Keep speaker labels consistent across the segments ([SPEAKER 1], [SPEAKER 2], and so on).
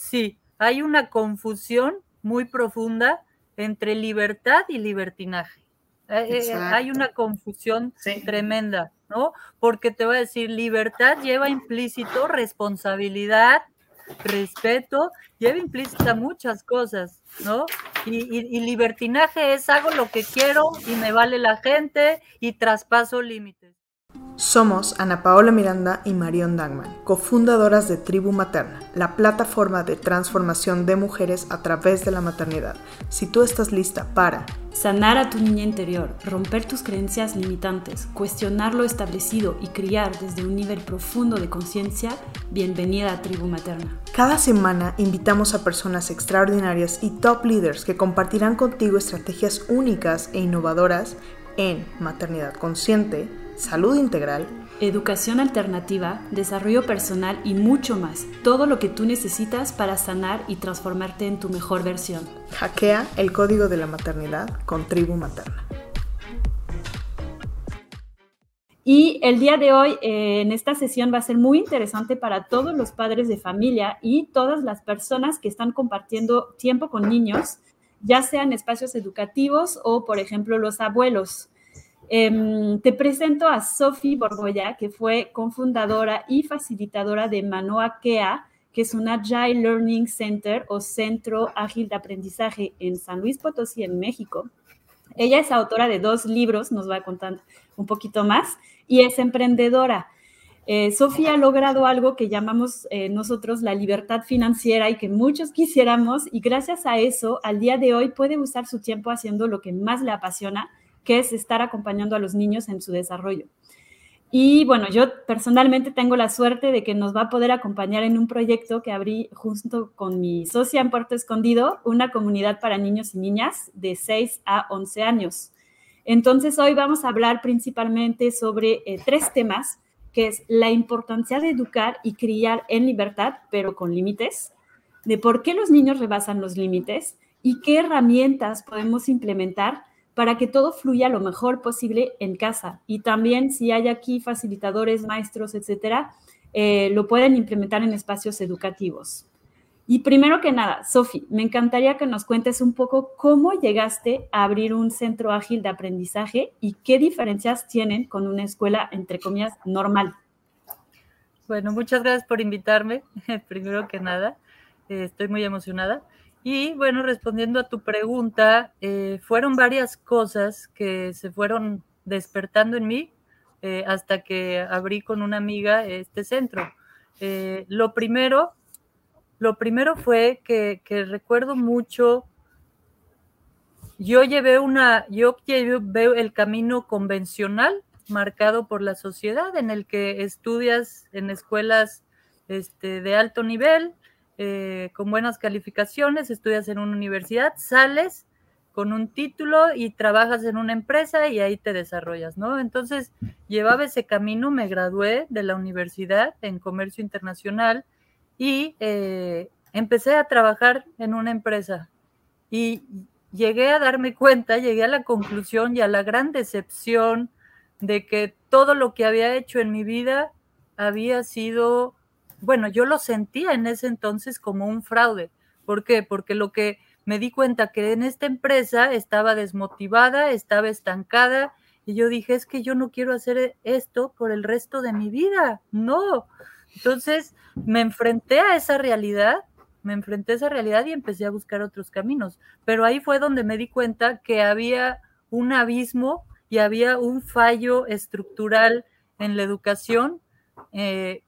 [SPEAKER 1] sí, hay una confusión muy profunda entre libertad y libertinaje. Eh, eh, hay una confusión tremenda, ¿no? Porque te voy a decir, libertad lleva implícito responsabilidad, respeto, lleva implícita muchas cosas, ¿no? Y, y libertinaje es hago lo que quiero y me vale la gente y traspaso límites.
[SPEAKER 2] Somos Ana Paola Miranda y Marion Dangman, cofundadoras de Tribu Materna, la plataforma de transformación de mujeres a través de la maternidad. Si tú estás lista para
[SPEAKER 3] sanar a tu niña interior, romper tus creencias limitantes, cuestionar lo establecido y criar desde un nivel profundo de conciencia, bienvenida a Tribu Materna.
[SPEAKER 2] Cada semana invitamos a personas extraordinarias y top leaders que compartirán contigo estrategias únicas e innovadoras en maternidad consciente, salud integral,
[SPEAKER 3] educación alternativa, desarrollo personal y mucho más. Todo lo que tú necesitas para sanar y transformarte en tu mejor versión.
[SPEAKER 2] Hackea el código de la maternidad con Tribu Materna.
[SPEAKER 3] Y el día de hoy, eh, en esta sesión, va a ser muy interesante para todos los padres de familia y todas las personas que están compartiendo tiempo con niños, ya sean espacios educativos o, por ejemplo, los abuelos. Em, te presento a Sophie Borgoya, que fue cofundadora y facilitadora de Manoa Kea, que es un Agile Learning Center o Centro Ágil de Aprendizaje en San Luis Potosí, en México. Ella es autora de dos libros, nos va a contar un poquito más, y es emprendedora. Eh, Sofía ha logrado algo que llamamos eh, nosotros la libertad financiera y que muchos quisiéramos, y gracias a eso, al día de hoy puede usar su tiempo haciendo lo que más le apasiona, que es estar acompañando a los niños en su desarrollo. Y bueno, yo personalmente tengo la suerte de que nos va a poder acompañar en un proyecto que abrí junto con mi socia en Puerto Escondido, una comunidad para niños y niñas de 6 a 11 años. Entonces hoy vamos a hablar principalmente sobre eh, tres temas, que es la importancia de educar y criar en libertad, pero con límites, de por qué los niños rebasan los límites y qué herramientas podemos implementar para que todo fluya lo mejor posible en casa. Y también si hay aquí facilitadores, maestros, etcétera, eh, lo pueden implementar en espacios educativos. Y primero que nada, Sofi, me encantaría que nos cuentes un poco cómo llegaste a abrir un centro ágil de aprendizaje y qué diferencias tienen con una escuela, entre comillas, normal.
[SPEAKER 1] Bueno, muchas gracias por invitarme, primero que nada. Eh, estoy muy emocionada. Y bueno, respondiendo a tu pregunta, eh, fueron varias cosas que se fueron despertando en mí eh, hasta que abrí con una amiga este centro. Eh, lo primero, lo primero fue que, que, recuerdo mucho, yo llevé una, yo veo el camino convencional marcado por la sociedad en el que estudias en escuelas este, de alto nivel, eh, con buenas calificaciones, estudias en una universidad, sales con un título y trabajas en una empresa y ahí te desarrollas, ¿no? Entonces, llevaba ese camino, me gradué de la universidad en comercio internacional y eh, empecé a trabajar en una empresa. Y llegué a darme cuenta, llegué a la conclusión y a la gran decepción de que todo lo que había hecho en mi vida había sido bueno, yo lo sentía en ese entonces como un fraude. ¿Por qué? Porque lo que me di cuenta que en esta empresa estaba desmotivada, estaba estancada y yo dije, es que yo no quiero hacer esto por el resto de mi vida. No. Entonces me enfrenté a esa realidad, me enfrenté a esa realidad y empecé a buscar otros caminos. Pero ahí fue donde me di cuenta que había un abismo y había un fallo estructural en la educación eh,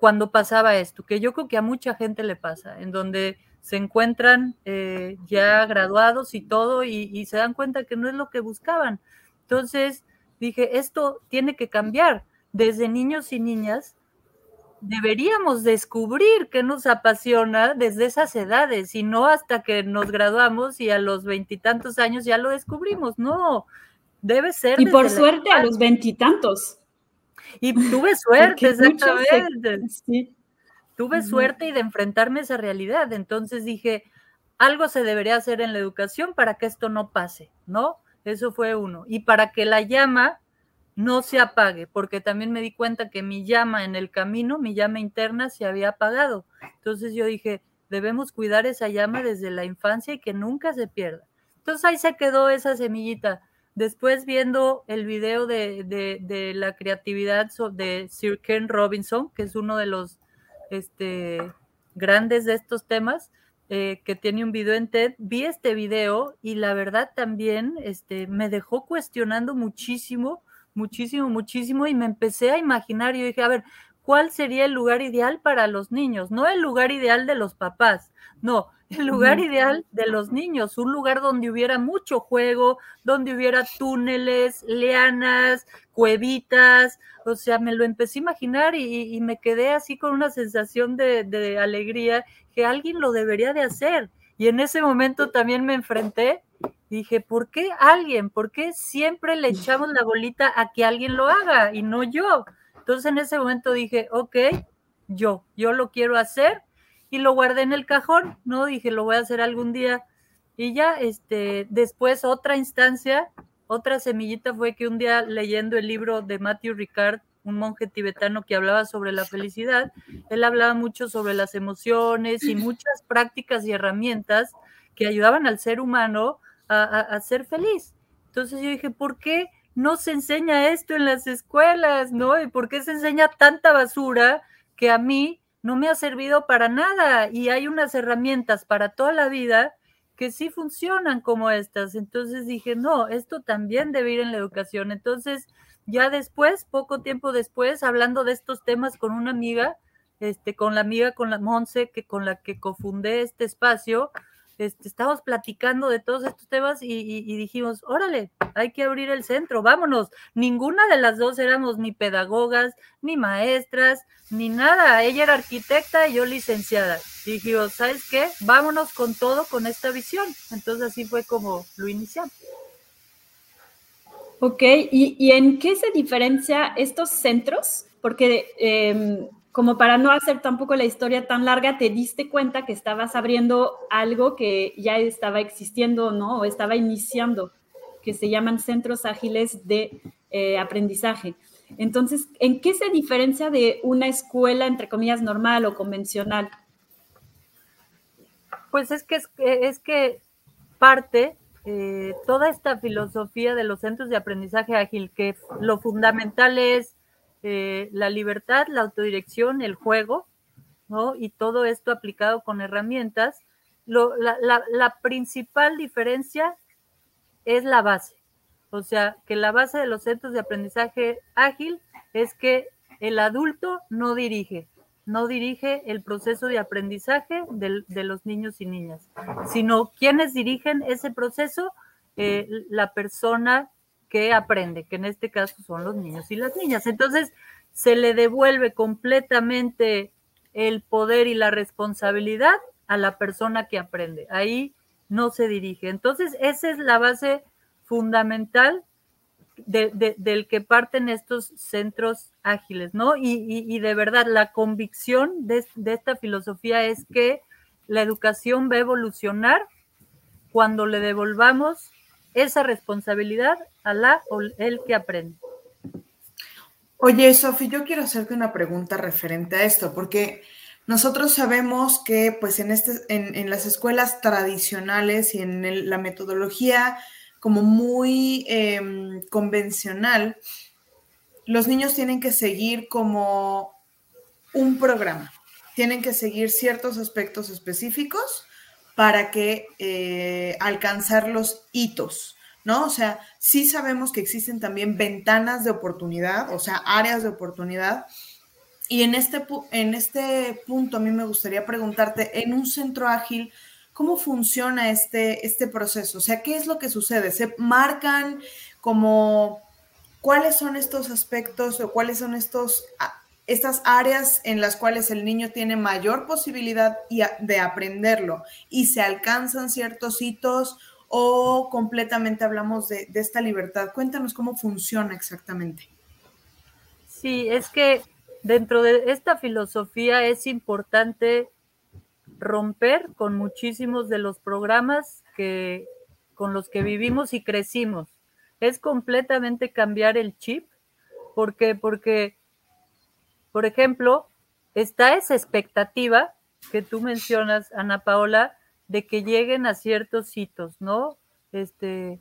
[SPEAKER 1] cuando pasaba esto, que yo creo que a mucha gente le pasa, en donde se encuentran eh, ya graduados y todo y, se dan cuenta que no es lo que buscaban. Entonces dije, esto tiene que cambiar. Desde niños y niñas deberíamos descubrir qué nos apasiona desde esas edades y no hasta que nos graduamos y a los veintitantos años ya lo descubrimos. No, debe ser.
[SPEAKER 3] Y por suerte a los veintitantos.
[SPEAKER 1] Y tuve suerte, exactamente. Sí. Tuve suerte y de enfrentarme a esa realidad. Entonces dije, algo se debería hacer en la educación para que esto no pase, ¿no? Eso fue uno. Y para que la llama no se apague, porque también me di cuenta que mi llama en el camino, mi llama interna, se había apagado. Entonces yo dije, debemos cuidar esa llama desde la infancia y que nunca se pierda. Entonces ahí se quedó esa semillita. Después viendo el video de, la creatividad de Sir Ken Robinson, que es uno de los este, grandes de estos temas, eh, que tiene un video en TED, vi este video y la verdad también este, me dejó cuestionando muchísimo, muchísimo, muchísimo y me empecé a imaginar, yo dije, a ver, ¿cuál sería el lugar ideal para los niños? No el lugar ideal de los papás, no, el lugar ideal de los niños, un lugar donde hubiera mucho juego, donde hubiera túneles, lianas, cuevitas, o sea, me lo empecé a imaginar y, me quedé así con una sensación de, de, alegría que alguien lo debería de hacer. Y en ese momento también me enfrenté y dije, ¿por qué alguien? ¿Por qué siempre le echamos la bolita a que alguien lo haga y no yo? Entonces en ese momento dije, ok, yo, yo lo quiero hacer y lo guardé en el cajón, ¿no? Dije, lo voy a hacer algún día. Y ya, este, después otra instancia, otra semillita fue que un día leyendo el libro de Matthew Ricard, un monje tibetano que hablaba sobre la felicidad, él hablaba mucho sobre las emociones y muchas prácticas y herramientas que ayudaban al ser humano a, a ser feliz. Entonces yo dije, ¿por qué no se enseña esto en las escuelas, no? ¿Y por qué se enseña tanta basura que a mí no me ha servido para nada y hay unas herramientas para toda la vida que sí funcionan como estas. Entonces dije, no, esto también debe ir en la educación. Entonces, ya después, poco tiempo después, hablando de estos temas con una amiga, este, con la amiga, con la Monse, que con la que cofundé este espacio, este, estábamos platicando de todos estos temas y, dijimos, órale, hay que abrir el centro, vámonos. Ninguna de las dos éramos ni pedagogas, ni maestras, ni nada. Ella era arquitecta y yo licenciada. Y dijimos, ¿sabes qué? Vámonos con todo, con esta visión. Entonces así fue como lo iniciamos.
[SPEAKER 3] Ok, ¿y, en qué se diferencia estos centros? Porque em, como para no hacer tampoco la historia tan larga, te diste cuenta que estabas abriendo algo que ya estaba existiendo, ¿no? O estaba iniciando, que se llaman centros ágiles de eh, aprendizaje. Entonces, ¿en qué se diferencia de una escuela, entre comillas, normal o convencional?
[SPEAKER 1] Pues es que, es, que parte eh, toda esta filosofía de los centros de aprendizaje ágil, que lo fundamental es eh, la libertad, la autodirección, el juego, ¿no? Y todo esto aplicado con herramientas. la, principal diferencia es la base. O sea, que la base de los centros de aprendizaje ágil es que el adulto no dirige, no dirige el proceso de aprendizaje de, los niños y niñas, sino quienes dirigen ese proceso, eh, la persona que aprende, que en este caso son los niños y las niñas. Entonces, se le devuelve completamente el poder y la responsabilidad a la persona que aprende. Ahí no se dirige. Entonces, esa es la base fundamental del que parten estos centros ágiles, ¿no? Y, de verdad, la convicción de, de esta filosofía es que la educación va a evolucionar cuando le devolvamos esa responsabilidad a la o el que aprende.
[SPEAKER 2] Oye, Sofi, yo quiero hacerte una pregunta referente a esto, porque nosotros sabemos que pues en, este, en, las escuelas tradicionales y en la metodología como muy em, convencional, los niños tienen que seguir como un programa, tienen que seguir ciertos aspectos específicos para que eh, alcanzar los hitos, ¿no? O sea, sí sabemos que existen también ventanas de oportunidad, o sea, áreas de oportunidad. Y en este, en este punto a mí me gustaría preguntarte, en un centro ágil, ¿cómo funciona este, este proceso? O sea, ¿qué es lo que sucede? ¿Se marcan como cuáles son estos aspectos o cuáles son estos estas áreas en las cuales el niño tiene mayor posibilidad de aprenderlo y se alcanzan ciertos hitos o completamente hablamos de, esta libertad. Cuéntanos cómo funciona exactamente.
[SPEAKER 1] Sí, es que dentro de esta filosofía es importante romper con muchísimos de los programas que, con los que vivimos y crecimos. Es completamente cambiar el chip. ¿Por qué? Porque por ejemplo, está esa expectativa que tú mencionas, Ana Paola, de que lleguen a ciertos hitos, ¿no? Este,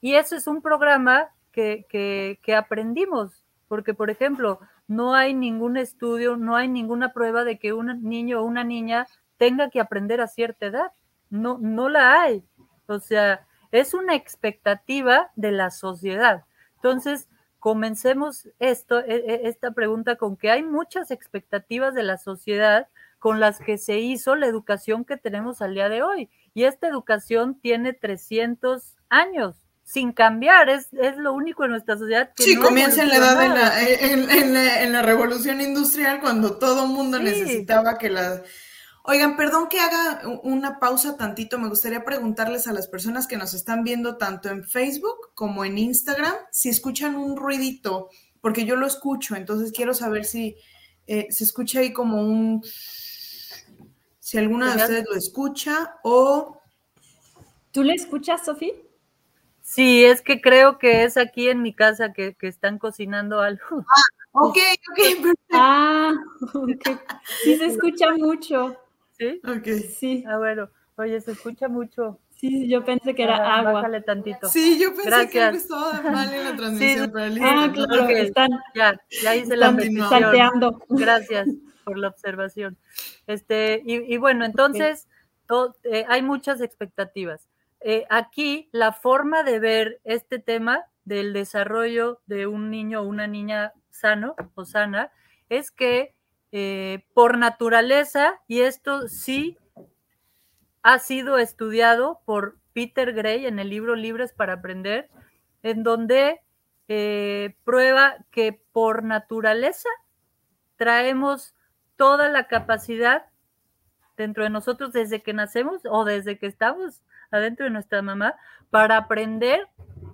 [SPEAKER 1] y eso es un programa que, que, que aprendimos, porque, por ejemplo, no hay ningún estudio, no hay ninguna prueba de que un niño o una niña tenga que aprender a cierta edad. No, no la hay. O sea, es una expectativa de la sociedad. Entonces, comencemos esto, e, e, esta pregunta con que hay muchas expectativas de la sociedad con las que se hizo la educación que tenemos al día de hoy. Y esta educación tiene 300 años sin cambiar, es, es lo único en nuestra sociedad
[SPEAKER 2] que... Sí, comienza en la edad de la, en, la, en, la, revolución industrial cuando todo mundo necesitaba que la Oigan, perdón que haga una pausa tantito. Me gustaría preguntarles a las personas que nos están viendo tanto en Facebook como en Instagram si escuchan un ruidito, porque yo lo escucho, entonces quiero saber si eh, se escucha ahí como un... Si alguna de ustedes lo escucha o...
[SPEAKER 3] ¿Tú le escuchas, Sofía?
[SPEAKER 1] Sí, es que creo que es aquí en mi casa que, están cocinando algo.
[SPEAKER 2] Ah, ok, ok,
[SPEAKER 3] Ah, Sí, se escucha mucho.
[SPEAKER 1] ¿Sí?
[SPEAKER 2] Ok.
[SPEAKER 3] Sí.
[SPEAKER 1] Ah, bueno. Oye, se escucha mucho.
[SPEAKER 3] Sí, yo pensé que era ah, agua.
[SPEAKER 1] Bájale tantito.
[SPEAKER 2] Sí, yo pensé que estaba mal en la transmisión, sí, pero
[SPEAKER 3] Ah, claro, que están,
[SPEAKER 1] ya, ya hice la
[SPEAKER 3] salteando.
[SPEAKER 1] Gracias por la observación. Este, y, y bueno, entonces eh, hay muchas expectativas. Eh, aquí la forma de ver este tema del desarrollo de un niño o una niña sano o sana es que eh, por naturaleza, y esto sí ha sido estudiado por Peter Gray en el libro Libres para Aprender, en donde eh, prueba que por naturaleza traemos toda la capacidad dentro de nosotros desde que nacemos o desde que estamos adentro de nuestra mamá para aprender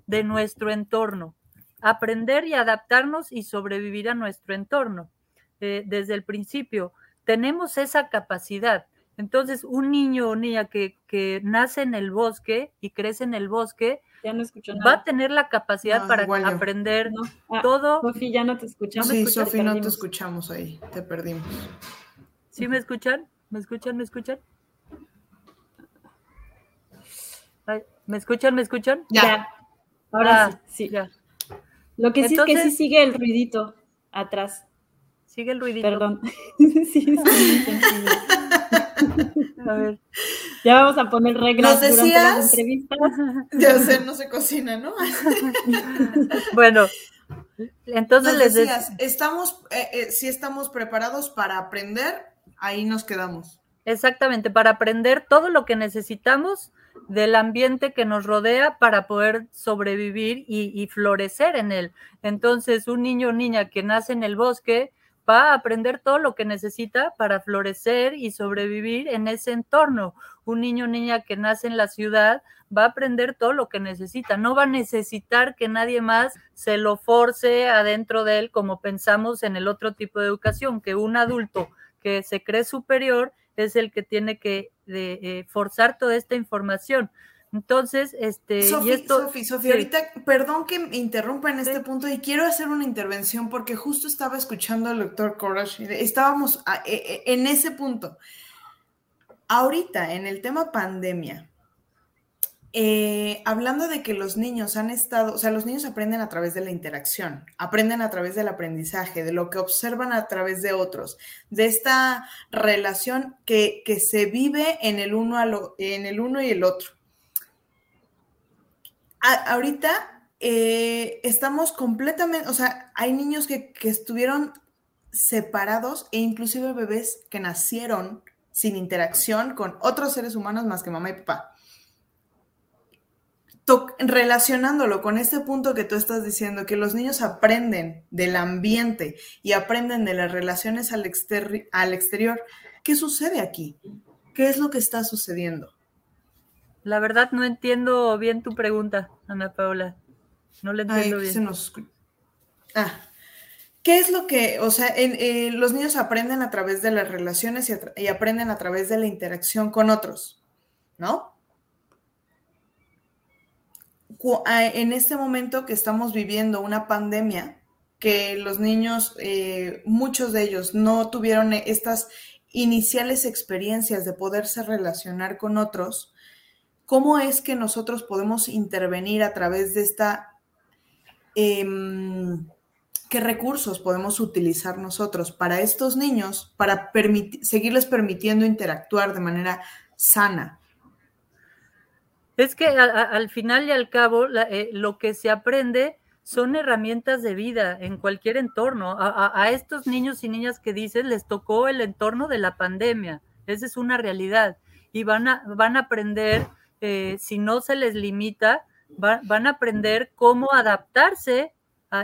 [SPEAKER 1] de nuestro entorno, aprender y adaptarnos y sobrevivir a nuestro entorno. Eh, desde el principio. Tenemos esa capacidad. Entonces, un niño o niña que, que, nace en el bosque y crece en el bosque, va a tener la capacidad para aprender ah, todo.
[SPEAKER 3] Sofi, ya no te escuchamos.
[SPEAKER 2] Sí, Sofi, no te escuchamos ahí, te perdimos.
[SPEAKER 1] ¿Sí me escuchan? ¿Me escuchan? ¿Me escuchan? ¿Me escuchan? ¿Me escuchan?
[SPEAKER 3] Ya. Ahora ah, sí, Ya. Lo que sí es que sí sigue el ruidito atrás.
[SPEAKER 1] Sigue el ruidito.
[SPEAKER 3] Perdón. sí, sí, A ver. Ya vamos a poner reglas durante las entrevistas.
[SPEAKER 2] Ya sé, no se cocina, ¿no?
[SPEAKER 1] bueno, entonces les
[SPEAKER 2] decías, estamos, eh, eh, si estamos preparados para aprender, ahí nos quedamos.
[SPEAKER 1] Exactamente, para aprender todo lo que necesitamos del ambiente que nos rodea para poder sobrevivir y, y florecer en él. Entonces, un niño o niña que nace en el bosque, va a aprender todo lo que necesita para florecer y sobrevivir en ese entorno. Un niño o niña que nace en la ciudad va a aprender todo lo que necesita, no va a necesitar que nadie más se lo force adentro de él como pensamos en el otro tipo de educación, que un adulto que se cree superior es el que tiene que eh, forzar toda esta información. Entonces, este,
[SPEAKER 2] Sofi, esto... Sofi, ahorita, perdón que me interrumpa en este punto y quiero hacer una intervención porque justo estaba escuchando al doctor Corash, estábamos e, e, en ese punto. Ahorita, en el tema pandemia, eh, hablando de que los niños han estado, o sea, los niños aprenden a través de la interacción, aprenden a través del aprendizaje, de lo que observan a través de otros, de esta relación que, que se vive en el, uno a lo, en el uno y el otro ahorita eh, estamos completamente, o sea, hay niños que, estuvieron separados e inclusive bebés que nacieron sin interacción con otros seres humanos más que mamá y papá. relacionándolo con este punto que tú estás diciendo, que los niños aprenden del ambiente y aprenden de las relaciones al, al exterior, ¿qué sucede aquí? ¿Qué es lo que está sucediendo?
[SPEAKER 1] La verdad no entiendo bien tu pregunta, Ana Paula. No le entiendo bien.
[SPEAKER 2] Ah, ¿qué es lo que, o sea, eh, los niños aprenden a través de las relaciones y, aprenden a través de la interacción con otros, ¿no? En este momento que estamos viviendo una pandemia, que los niños, eh, muchos de ellos no tuvieron estas iniciales experiencias de poderse relacionar con otros, ¿cómo es que nosotros podemos intervenir a través de esta... Em, ¿Qué recursos podemos utilizar nosotros para estos niños para seguirles permitiendo interactuar de manera sana?
[SPEAKER 1] Es que al final y al cabo, eh, lo que se aprende son herramientas de vida en cualquier entorno. A, estos niños y niñas que dices les tocó el entorno de la pandemia. Esa es una realidad. Y van a, van a aprender, si no se les limita, van a aprender cómo adaptarse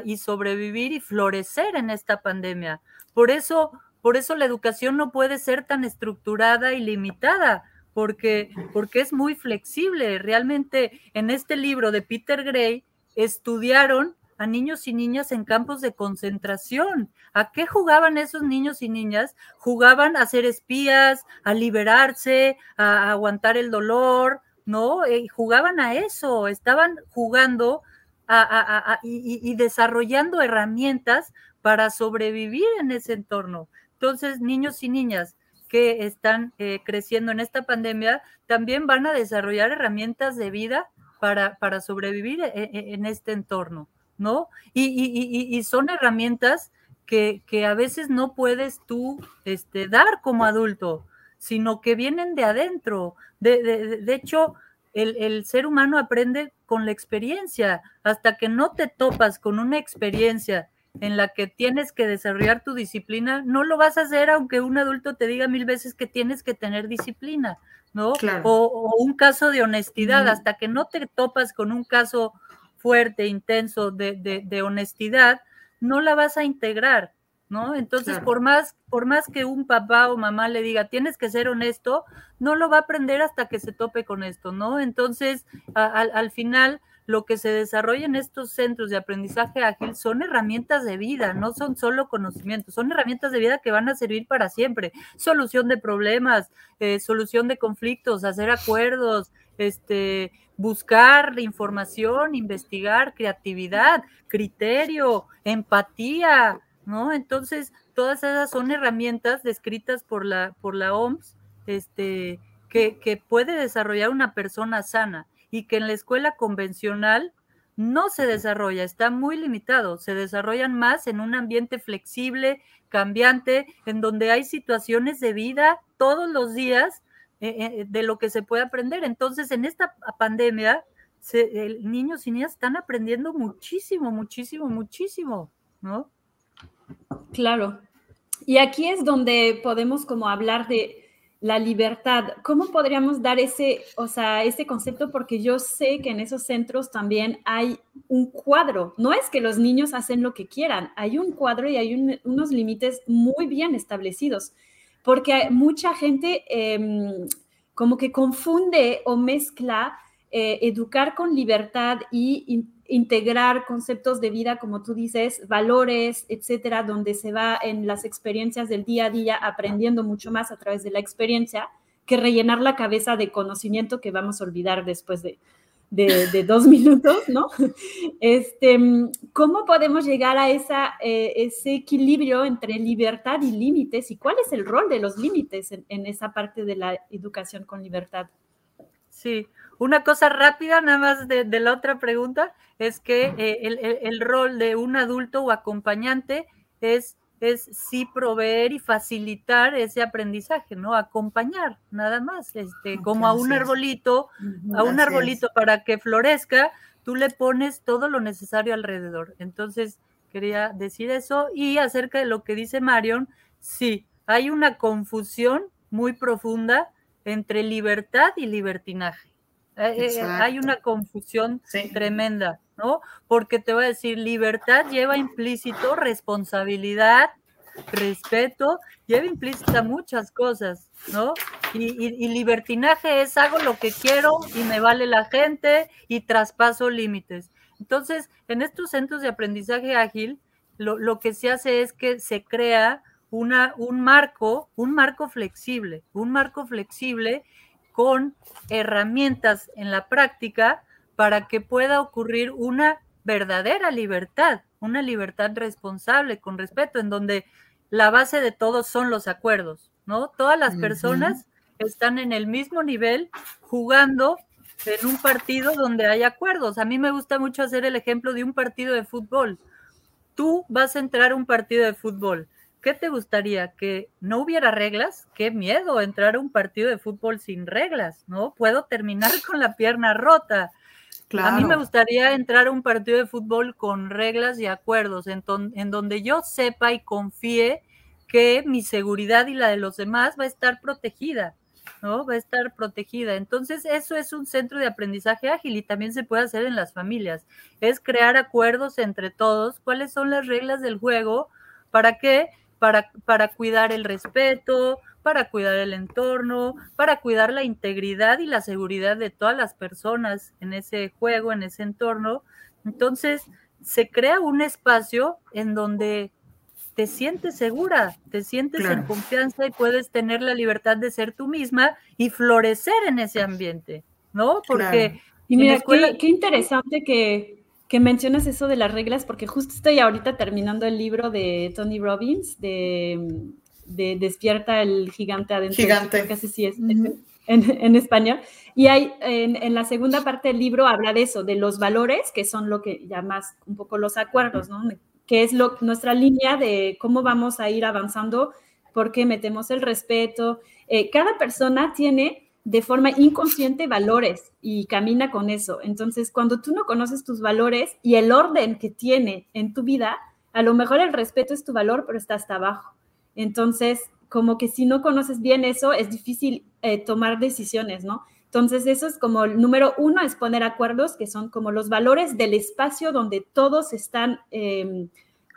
[SPEAKER 1] y sobrevivir y florecer en esta pandemia. Por eso, por eso la educación no puede ser tan estructurada y limitada, porque, porque es muy flexible. Realmente en este libro de Peter Gray estudiaron a niños y niñas en campos de concentración. ¿A qué jugaban esos niños y niñas? Jugaban a ser espías, a liberarse, a, aguantar el dolor, ¿no? Eh, jugaban a eso, estaban jugando y, desarrollando herramientas para sobrevivir en ese entorno. Entonces, niños y niñas que están eh, creciendo en esta pandemia también van a desarrollar herramientas de vida para, para sobrevivir e, e, en, este entorno, ¿no? Y, son herramientas que, a veces no puedes tú este, dar como adulto, sino que vienen de adentro. De, hecho, el, el, ser humano aprende con la experiencia. Hasta que no te topas con una experiencia en la que tienes que desarrollar tu disciplina, no lo vas a hacer aunque un adulto te diga mil veces que tienes que tener disciplina. ¿no? O, un caso de honestidad, hasta que no te topas con un caso fuerte, intenso de, honestidad, no la vas a integrar, ¿no? Entonces, por, más, por más que un papá o mamá le diga, tienes que ser honesto, no lo va a aprender hasta que se tope con esto, ¿no? Entonces, al final, lo que se desarrolla en estos centros de aprendizaje ágil son herramientas de vida, no son solo conocimientos, son herramientas de vida que van a servir para siempre. Solución de problemas, eh, solución de conflictos, hacer acuerdos, este, buscar información, investigar, creatividad, criterio, empatía, ¿no? Entonces, todas esas son herramientas descritas por la, por la OMS, este, que, que puede desarrollar una persona sana y que en la escuela convencional no se desarrolla, está muy limitado, se desarrollan más en un ambiente flexible, cambiante, en donde hay situaciones de vida todos los días eh, eh, de lo que se puede aprender. Entonces, en esta pandemia, niños y niñas están aprendiendo muchísimo, muchísimo, muchísimo, ¿no?
[SPEAKER 3] Claro. Y aquí es donde podemos como hablar de la libertad. ¿Cómo podríamos dar ese, o sea, ese concepto? Porque yo sé que en esos centros también hay un cuadro. No es que los niños hacen lo que quieran, hay un cuadro y hay unos límites muy bien establecidos. Porque mucha gente em, como que confunde o mezcla eh, educar con libertad y integrar conceptos de vida, como tú dices, valores, etcétera, donde se va en las experiencias del día a día aprendiendo mucho más a través de la experiencia que rellenar la cabeza de conocimiento que vamos a olvidar después de, dos minutos, ¿no? Este, ¿Cómo podemos llegar a esa, eh, ese equilibrio entre libertad y límites y cuál es el rol de los límites en, en esa parte de la educación con libertad?
[SPEAKER 1] Sí, una cosa rápida, nada más de, la otra pregunta, es que eh, el, rol de un adulto o acompañante es, es sí proveer y facilitar ese aprendizaje, ¿no? Acompañar, nada más, este, como a un arbolito, a un arbolito para que florezca, tú le pones todo lo necesario alrededor. Entonces, quería decir eso. Y acerca de lo que dice Marion, sí, hay una confusión muy profunda entre libertad y libertinaje. Eh, eh, hay una confusión tremenda, ¿no? Porque te voy a decir, libertad lleva implícito responsabilidad, respeto, lleva implícita muchas cosas, ¿no? Y, libertinaje es hago lo que quiero y me vale la gente y traspaso límites. Entonces, en estos centros de aprendizaje ágil, lo, lo que se hace es que se crea una, un marco, un marco flexible, un marco flexible con herramientas en la práctica para que pueda ocurrir una verdadera libertad, una libertad responsable, con respeto, en donde la base de todo son los acuerdos, ¿no? Todas las personas están en el mismo nivel jugando en un partido donde hay acuerdos. A mí me gusta mucho hacer el ejemplo de un partido de fútbol. Tú vas a entrar a un partido de fútbol. ¿Qué te gustaría? ¿Que no hubiera reglas? Qué miedo entrar a un partido de fútbol sin reglas, ¿no? Puedo terminar con la pierna rota. A mí me gustaría entrar a un partido de fútbol con reglas y acuerdos, en, en donde yo sepa y confíe que mi seguridad y la de los demás va a estar protegida. ¿no? Va a estar protegida. Entonces, eso es un centro de aprendizaje ágil y también se puede hacer en las familias. Es crear acuerdos entre todos, cuáles son las reglas del juego, para qué, para, para cuidar el respeto, para cuidar el entorno, para cuidar la integridad y la seguridad de todas las personas en ese juego, en ese entorno. Entonces, se crea un espacio en donde te sientes segura, te sientes en confianza y puedes tener la libertad de ser tú misma y florecer en ese ambiente, ¿no? Porque...
[SPEAKER 3] Y mira, qué, interesante que, que, mencionas eso de las reglas, porque justo estoy ahorita terminando el libro de Tony Robbins, de, de Despierta el gigante adentro.
[SPEAKER 2] Gigante.
[SPEAKER 3] Casi sí es. En, español. Y hay en, en, la segunda parte del libro habla de eso, de los valores, que son lo que llamas un poco los acuerdos, ¿no? que es lo, nuestra línea de cómo vamos a ir avanzando, porque metemos el respeto. Eh, cada persona tiene de forma inconsciente valores y camina con eso. Entonces, cuando tú no conoces tus valores y el orden que tiene en tu vida, a lo mejor el respeto es tu valor, pero está hasta abajo. Entonces, como que si no conoces bien eso, es difícil eh, tomar decisiones, ¿no? Entonces, eso es como el número uno, es poner acuerdos que son como los valores del espacio donde todos están, em,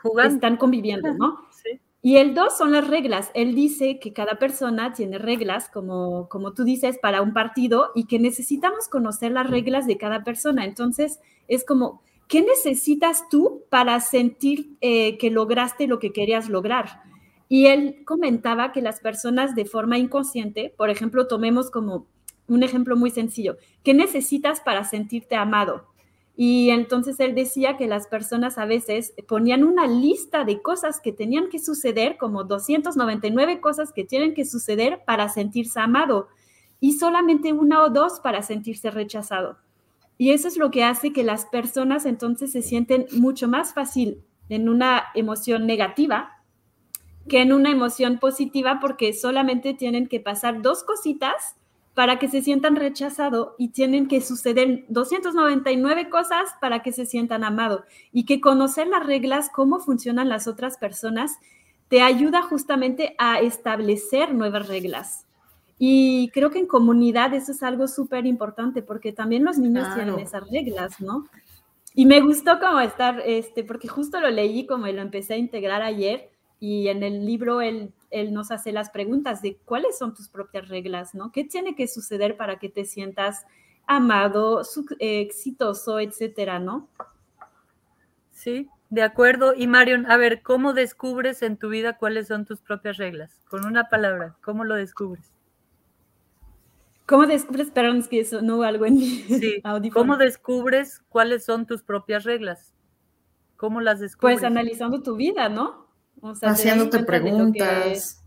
[SPEAKER 3] Jugando. están conviviendo, ¿no? Sí. Y el dos son las reglas. Él dice que cada persona tiene reglas, como, como tú dices, para un partido y que necesitamos conocer las reglas de cada persona. Entonces, es como, ¿qué necesitas tú para sentir eh, que lograste lo que querías lograr? Y él comentaba que las personas de forma inconsciente, por ejemplo, tomemos como un ejemplo muy sencillo. ¿Qué necesitas para sentirte amado? Y entonces él decía que las personas a veces ponían una lista de cosas que tenían que suceder, como 299 cosas que tienen que suceder para sentirse amado y solamente una o dos para sentirse rechazado. Y eso es lo que hace que las personas entonces se sienten mucho más fácil en una emoción negativa que en una emoción positiva porque solamente tienen que pasar dos cositas para que se sientan rechazado y tienen que suceder 299 cosas para que se sientan amado y que conocer las reglas, cómo funcionan las otras personas, te ayuda justamente a establecer nuevas reglas. Y creo que en comunidad eso es algo súper importante porque también los niños tienen esas reglas, ¿no? Y me gustó como estar, este, porque justo lo leí como lo empecé a integrar ayer y en el libro él, él, nos hace las preguntas de cuáles son tus propias reglas, ¿no? ¿Qué tiene que suceder para que te sientas amado, exitoso, etcétera, ¿no?
[SPEAKER 1] Sí, de acuerdo. Y Marion, a ver, ¿cómo descubres en tu vida cuáles son tus propias reglas? Con una palabra, ¿cómo lo descubres?
[SPEAKER 3] ¿Cómo descubres, perdón, es que eso no algo en mi
[SPEAKER 1] sí. ¿Cómo descubres cuáles son tus propias reglas? ¿Cómo las descubres?
[SPEAKER 3] Pues analizando tu vida, ¿no?
[SPEAKER 2] Haciéndote preguntas.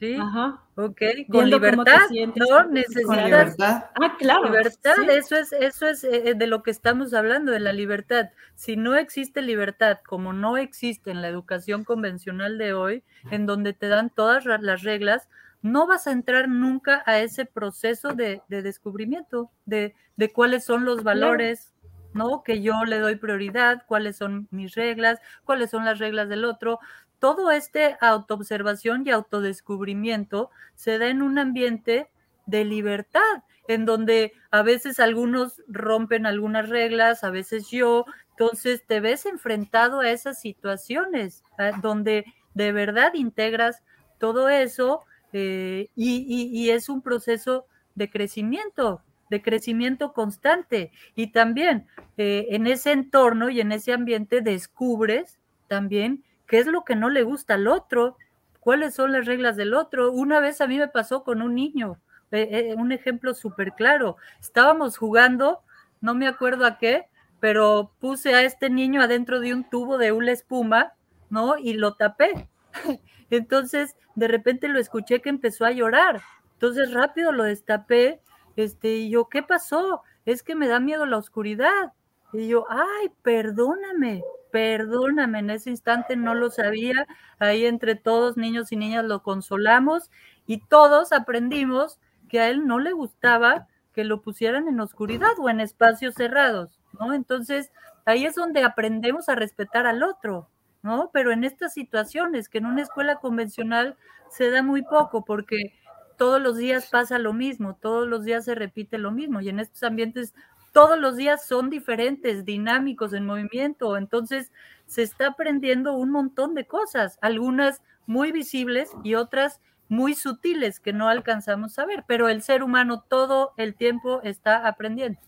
[SPEAKER 1] Sí, Ajá. ok, con libertad, ¿no? Necesitas
[SPEAKER 2] libertad.
[SPEAKER 3] Ah, claro.
[SPEAKER 1] Libertad, eso es, eso es eh, de lo que estamos hablando, de la libertad. Si no existe libertad, como no existe en la educación convencional de hoy, en donde te dan todas las reglas, no vas a entrar nunca a ese proceso de, descubrimiento de, de, cuáles son los valores, ¿no? Que yo le doy prioridad, cuáles son mis reglas, cuáles son las reglas del otro todo este autoobservación y autodescubrimiento se da en un ambiente de libertad, en donde a veces algunos rompen algunas reglas, a veces yo, entonces te ves enfrentado a esas situaciones donde de verdad integras todo eso eh, y, es un proceso de crecimiento, de crecimiento constante. Y también eh, en ese entorno y en ese ambiente descubres también qué es lo que no le gusta al otro, cuáles son las reglas del otro. Una vez a mí me pasó con un niño, eh, eh, un ejemplo súper claro. Estábamos jugando, no me acuerdo a qué, pero puse a este niño adentro de un tubo de una espuma, ¿no? Y lo tapé. Entonces, de repente lo escuché que empezó a llorar. Entonces, rápido lo destapé. Este, y yo, ¿qué pasó? Es que me da miedo la oscuridad. Y yo, ay, perdóname, perdóname. En ese instante no lo sabía. Ahí entre todos, niños y niñas, lo consolamos y todos aprendimos que a él no le gustaba que lo pusieran en oscuridad o en espacios cerrados, ¿no? Entonces, ahí es donde aprendemos a respetar al otro, ¿no? Pero en estas situaciones, que en una escuela convencional se da muy poco, porque todos los días pasa lo mismo, todos los días se repite lo mismo, y en estos ambientes todos los días son diferentes, dinámicos, en movimiento, entonces se está aprendiendo un montón de cosas, algunas muy visibles y otras muy sutiles que no alcanzamos a ver, pero el ser humano todo el tiempo está aprendiendo.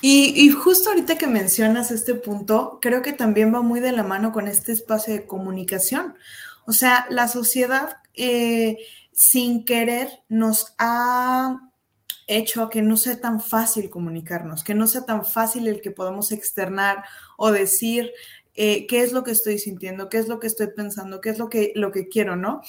[SPEAKER 2] Y, justo ahorita que mencionas este punto, creo que también va muy de la mano con este espacio de comunicación. O sea, la sociedad eh, sin querer nos ha hecho que no sea tan fácil comunicarnos, que no sea tan fácil el que podamos externar o decir eh, qué es lo que estoy sintiendo, qué es lo que estoy pensando, qué es lo que, lo que quiero, ¿no?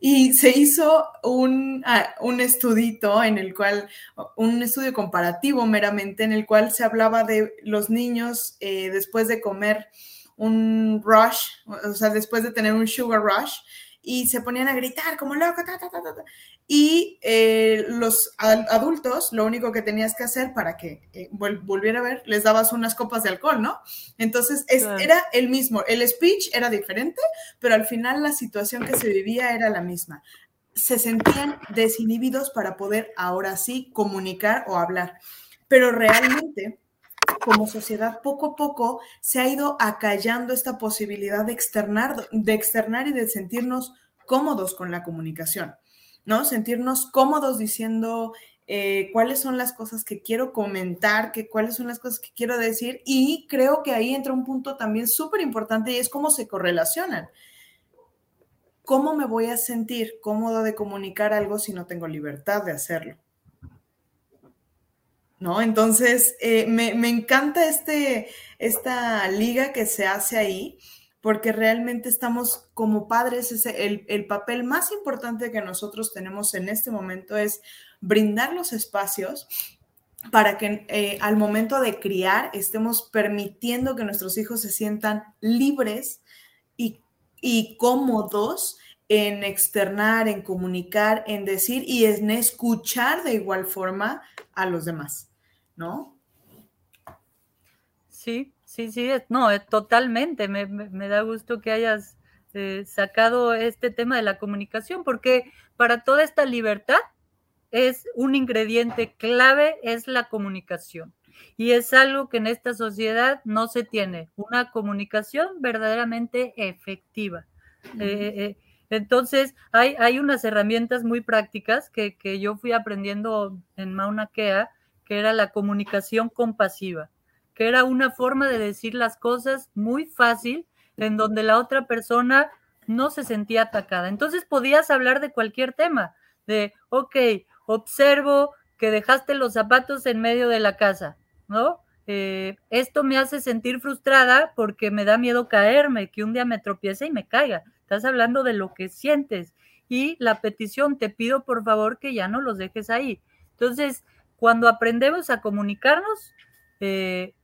[SPEAKER 2] Y se hizo un, ah, un estudito en el cual, un estudio comparativo meramente, en el cual se hablaba de los niños eh, después de comer un rush, o sea, después de tener un sugar rush, y se ponían a gritar como loco, ta, ta, ta, y eh, los adultos, lo único que tenías que hacer para que eh, volviera a ver, les dabas unas copas de alcohol, ¿no? Entonces era el mismo, el speech era diferente, pero al final la situación que se vivía era la misma. Se sentían desinhibidos para poder ahora sí comunicar o hablar, pero realmente como sociedad poco a poco se ha ido acallando esta posibilidad de externar, de externar y de sentirnos cómodos con la comunicación. ¿no? Sentirnos cómodos diciendo eh, cuáles son las cosas que quiero comentar, que, cuáles son las cosas que quiero decir. Y creo que ahí entra un punto también súper importante y es cómo se correlacionan. ¿Cómo me voy a sentir cómodo de comunicar algo si no tengo libertad de hacerlo? ¿No? Entonces, eh, me, me, encanta este, esta liga que se hace ahí porque realmente estamos como padres, ese, el, papel más importante que nosotros tenemos en este momento es brindar los espacios para que eh, al momento de criar estemos permitiendo que nuestros hijos se sientan libres y, y cómodos en externar, en comunicar, en decir y en escuchar de igual forma a los demás, ¿no?
[SPEAKER 1] Sí, Sí, sí, no, totalmente. Me, da gusto que hayas eh, sacado este tema de la comunicación, porque para toda esta libertad es un ingrediente clave, es la comunicación. Y es algo que en esta sociedad no se tiene, una comunicación verdaderamente efectiva. Eh, eh, entonces, hay, hay unas herramientas muy prácticas que, que yo fui aprendiendo en Mauna Kea, que era la comunicación compasiva que era una forma de decir las cosas muy fácil, en donde la otra persona no se sentía atacada. Entonces podías hablar de cualquier tema, de, ok, observo que dejaste los zapatos en medio de la casa, ¿no? Eh, esto me hace sentir frustrada porque me da miedo caerme, que un día me tropiece y me caiga. Estás hablando de lo que sientes. Y la petición, te pido por favor que ya no los dejes ahí. Entonces, cuando aprendemos a comunicarnos, eh,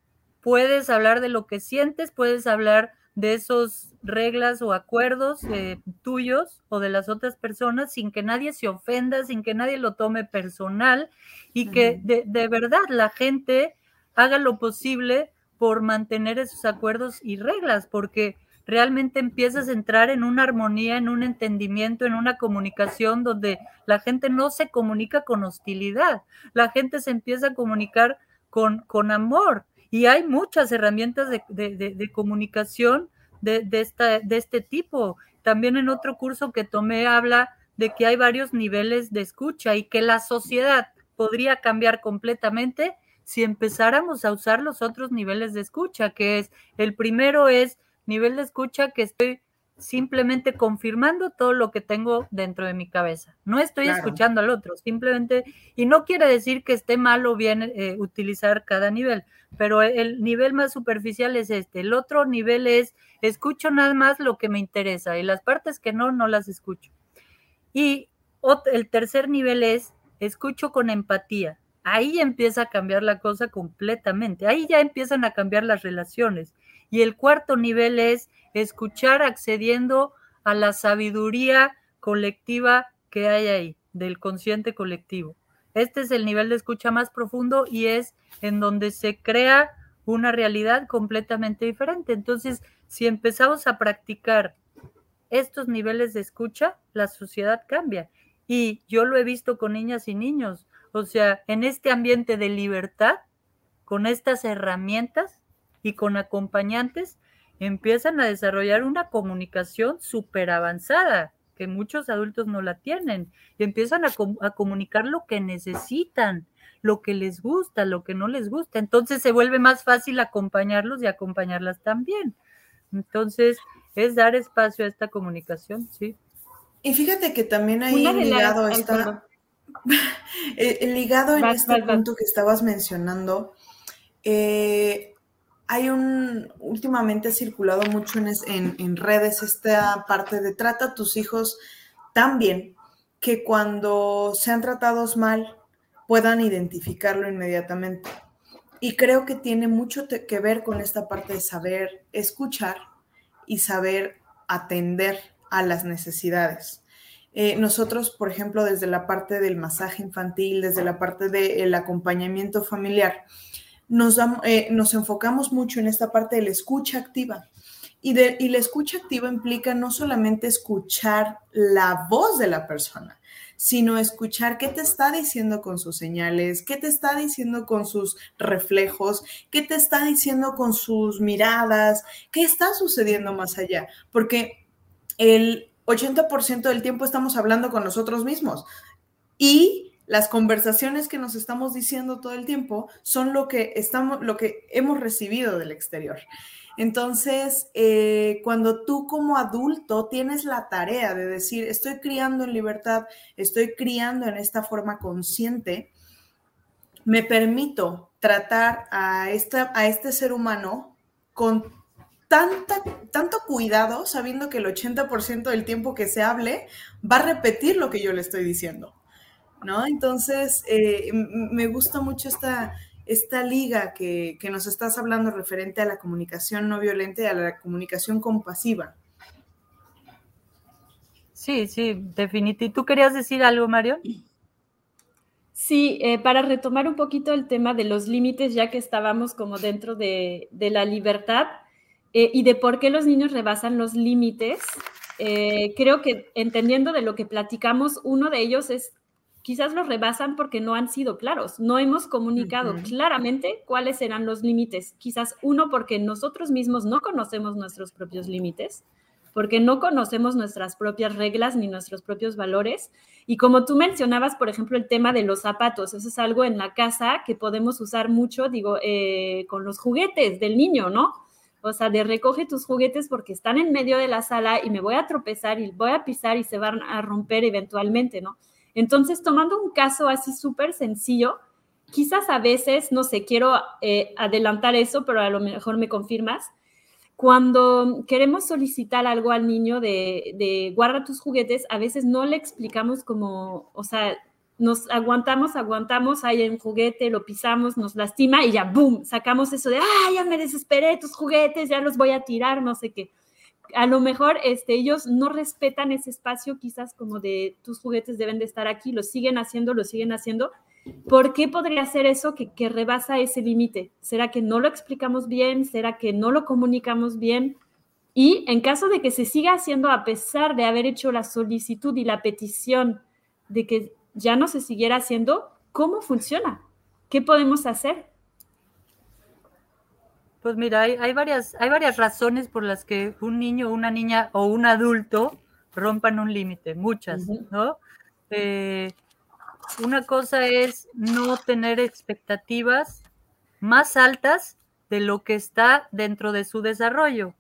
[SPEAKER 1] puedes hablar de lo que sientes, puedes hablar de esos reglas o acuerdos eh, tuyos o de las otras personas sin que nadie se ofenda, sin que nadie lo tome personal y que de, de, verdad la gente haga lo posible por mantener esos acuerdos y reglas, porque realmente empiezas a entrar en una armonía, en un entendimiento, en una comunicación donde la gente no se comunica con hostilidad, la gente se empieza a comunicar con, con amor, y hay muchas herramientas de, comunicación de, esta, de este tipo. También en otro curso que tomé habla de que hay varios niveles de escucha y que la sociedad podría cambiar completamente si empezáramos a usar los otros niveles de escucha, que es, el primero es nivel de escucha que estoy simplemente confirmando todo lo que tengo dentro de mi cabeza. No estoy escuchando al otro, simplemente, y no quiere decir que esté mal o bien eh, utilizar cada nivel, pero el nivel más superficial es este. El otro nivel es, escucho nada más lo que me interesa y las partes que no, no las escucho. Y el tercer nivel es, escucho con empatía. Ahí empieza a cambiar la cosa completamente. Ahí ya empiezan a cambiar las relaciones. Y el cuarto nivel es escuchar accediendo a la sabiduría colectiva que hay ahí, del consciente colectivo. Este es el nivel de escucha más profundo y es en donde se crea una realidad completamente diferente. Entonces, si empezamos a practicar estos niveles de escucha, la sociedad cambia. Y yo lo he visto con niñas y niños. O sea, en este ambiente de libertad, con estas herramientas y con acompañantes, empiezan a desarrollar una comunicación súper avanzada, que muchos adultos no la tienen, y empiezan a, a, comunicar lo que necesitan, lo que les gusta, lo que no les gusta. Entonces se vuelve más fácil acompañarlos y acompañarlas también. Entonces, es dar espacio a esta comunicación, sí.
[SPEAKER 2] Y fíjate que también ahí ligado está, ligado en este punto que estabas mencionando, eh, hay un, últimamente ha circulado mucho en, en, redes esta parte de trata a tus hijos tan bien que cuando sean tratados mal puedan identificarlo inmediatamente. Y creo que tiene mucho que ver con esta parte de saber escuchar y saber atender a las necesidades. Eh, nosotros, por ejemplo, desde la parte del masaje infantil, desde la parte del acompañamiento familiar, eh, nos, enfocamos mucho en esta parte de la escucha activa. Y, de, y la escucha activa implica no solamente escuchar la voz de la persona, sino escuchar qué te está diciendo con sus señales, qué te está diciendo con sus reflejos, qué te está diciendo con sus miradas, qué está sucediendo más allá. Porque el 80% del tiempo estamos hablando con nosotros mismos. Y las conversaciones que nos estamos diciendo todo el tiempo son lo que estamos, lo que hemos recibido del exterior. Entonces, eh, cuando tú como adulto tienes la tarea de decir, estoy criando en libertad, estoy criando en esta forma consciente, me permito tratar a, esta, a este ser humano con tanta, tanto cuidado, sabiendo que el 80% del tiempo que se hable va a repetir lo que yo le estoy diciendo. ¿No? Entonces, eh, me gusta mucho esta, esta liga que, nos estás hablando referente a la comunicación no violenta y a la comunicación compasiva.
[SPEAKER 1] Sí, sí, definitivamente. ¿Tú querías decir algo, Mario?
[SPEAKER 3] Sí, eh, para retomar un poquito el tema de los límites, ya que estábamos como dentro de, la libertad eh, y de por qué los niños rebasan los límites, creo que entendiendo de lo que platicamos, uno de ellos es quizás los rebasan porque no han sido claros, no hemos comunicado claramente cuáles serán los límites. Quizás uno porque nosotros mismos no conocemos nuestros propios límites, porque no conocemos nuestras propias reglas ni nuestros propios valores. Y como tú mencionabas, por ejemplo, el tema de los zapatos, eso es algo en la casa que podemos usar mucho, digo, eh, con los juguetes del niño, ¿no? O sea, de recoge tus juguetes porque están en medio de la sala y me voy a tropezar y voy a pisar y se van a romper eventualmente, ¿no? Entonces, tomando un caso así súper sencillo, quizás a veces, no sé, quiero eh, adelantar eso, pero a lo mejor me confirmas. Cuando queremos solicitar algo al niño de, de guarda tus juguetes, a veces no le explicamos como, o sea, nos aguantamos, aguantamos, hay un juguete, lo pisamos, nos lastima y ya, ¡boom!, sacamos eso de, ¡ah, ya me desesperé, tus juguetes, ya los voy a tirar, no sé qué a lo mejor este, ellos no respetan ese espacio, quizás como de tus juguetes deben de estar aquí, lo siguen haciendo, lo siguen haciendo. ¿Por qué podría ser eso que, que rebasa ese límite? ¿Será que no lo explicamos bien? ¿Será que no lo comunicamos bien? Y en caso de que se siga haciendo a pesar de haber hecho la solicitud y la petición de que ya no se siguiera haciendo, ¿cómo funciona? ¿Qué podemos hacer?
[SPEAKER 1] Pues mira, hay, varias, hay varias razones por las que un niño, una niña o un adulto rompan un límite, muchas, ¿no? Eh, una cosa es no tener expectativas más altas de lo que está dentro de su desarrollo.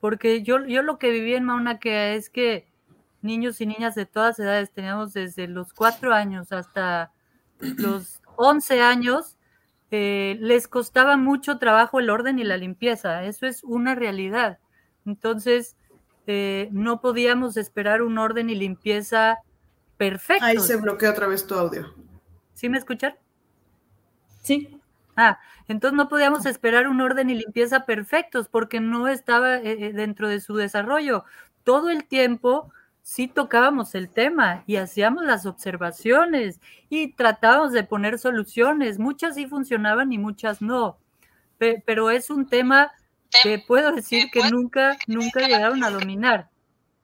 [SPEAKER 1] porque yo, yo lo que viví en Mauna Kea es que niños y niñas de todas edades, teníamos desde los cuatro años hasta los once años, eh, les costaba mucho trabajo el orden y la limpieza, eso es una realidad. Entonces, eh, no podíamos esperar un orden y limpieza perfecto.
[SPEAKER 2] Ahí se bloquea otra vez tu audio.
[SPEAKER 1] ¿Sí me escuchan?
[SPEAKER 3] Sí.
[SPEAKER 1] Ah, entonces no podíamos esperar un orden y limpieza perfectos porque no estaba eh, dentro de su desarrollo. Todo el tiempo sí tocábamos el tema y hacíamos las observaciones y tratábamos de poner soluciones. Muchas sí funcionaban y muchas no. pero es un tema que puedo decir que nunca, nunca llegaron a dominar,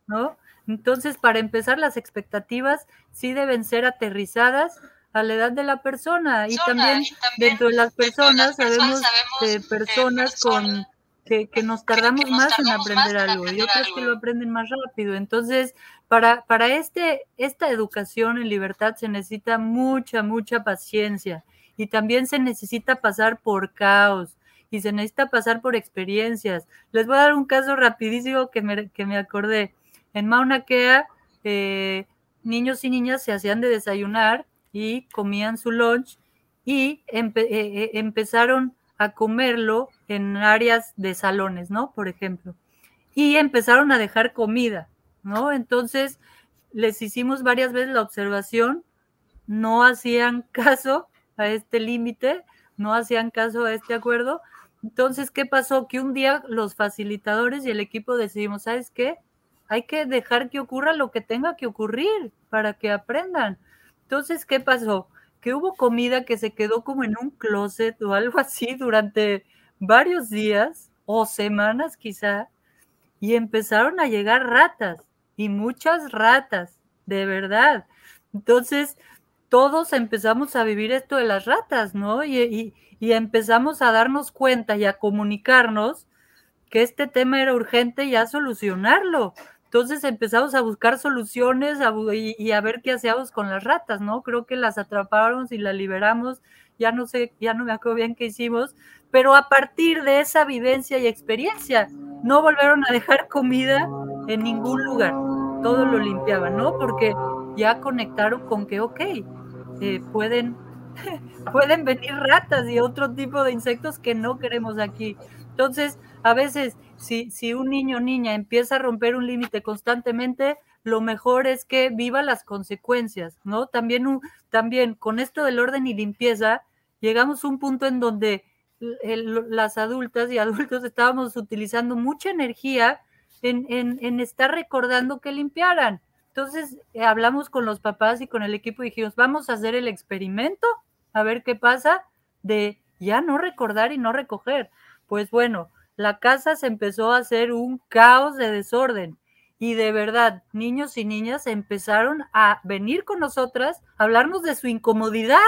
[SPEAKER 1] ¿no? Entonces, para empezar, las expectativas sí deben ser aterrizadas a la edad de la persona y también dentro de las personas sabemos de personas con que, nos tardamos más en aprender algo y otras que lo aprenden más rápido. Entonces, para, para este, esta educación en libertad se necesita mucha, mucha paciencia y también se necesita pasar por caos y se necesita pasar por experiencias. Les voy a dar un caso rapidísimo que me, que me acordé. En Mauna Kea, eh, niños y niñas se hacían de desayunar y comían su lunch y eh, eh, empezaron a comerlo en áreas de salones, ¿no? Por ejemplo. Y empezaron a dejar comida, ¿no? Entonces, les hicimos varias veces la observación, no hacían caso a este límite, no hacían caso a este acuerdo. Entonces, ¿qué pasó? Que un día los facilitadores y el equipo decidimos, ¿sabes qué? Hay que dejar que ocurra lo que tenga que ocurrir para que aprendan. Entonces, ¿qué pasó? Que hubo comida que se quedó como en un closet o algo así durante varios días o semanas quizá, y empezaron a llegar ratas, y muchas ratas, de verdad. Entonces, todos empezamos a vivir esto de las ratas, ¿no? Y, y, empezamos a darnos cuenta y a comunicarnos que este tema era urgente y a solucionarlo. Entonces empezamos a buscar soluciones y, a ver qué hacíamos con las ratas, ¿no? Creo que las atrapamos y las liberamos, ya no sé, ya no me acuerdo bien qué hicimos, pero a partir de esa vivencia y experiencia, no volvieron a dejar comida en ningún lugar, todo lo limpiaban, ¿no? Porque ya conectaron con que, ok, eh, pueden, pueden venir ratas y otro tipo de insectos que no queremos aquí. Entonces, a veces, si, un niño o niña empieza a romper un límite constantemente, lo mejor es que viva las consecuencias, ¿no? También, también con esto del orden y limpieza, llegamos a un punto en donde las adultas y adultos estábamos utilizando mucha energía en, en, estar recordando que limpiaran. Entonces eh, hablamos con los papás y con el equipo y dijimos, vamos a hacer el experimento, a ver qué pasa de ya no recordar y no recoger. Pues bueno, la casa se empezó a hacer un caos de desorden. Y de verdad, niños y niñas empezaron a venir con nosotras a hablarnos de su incomodidad.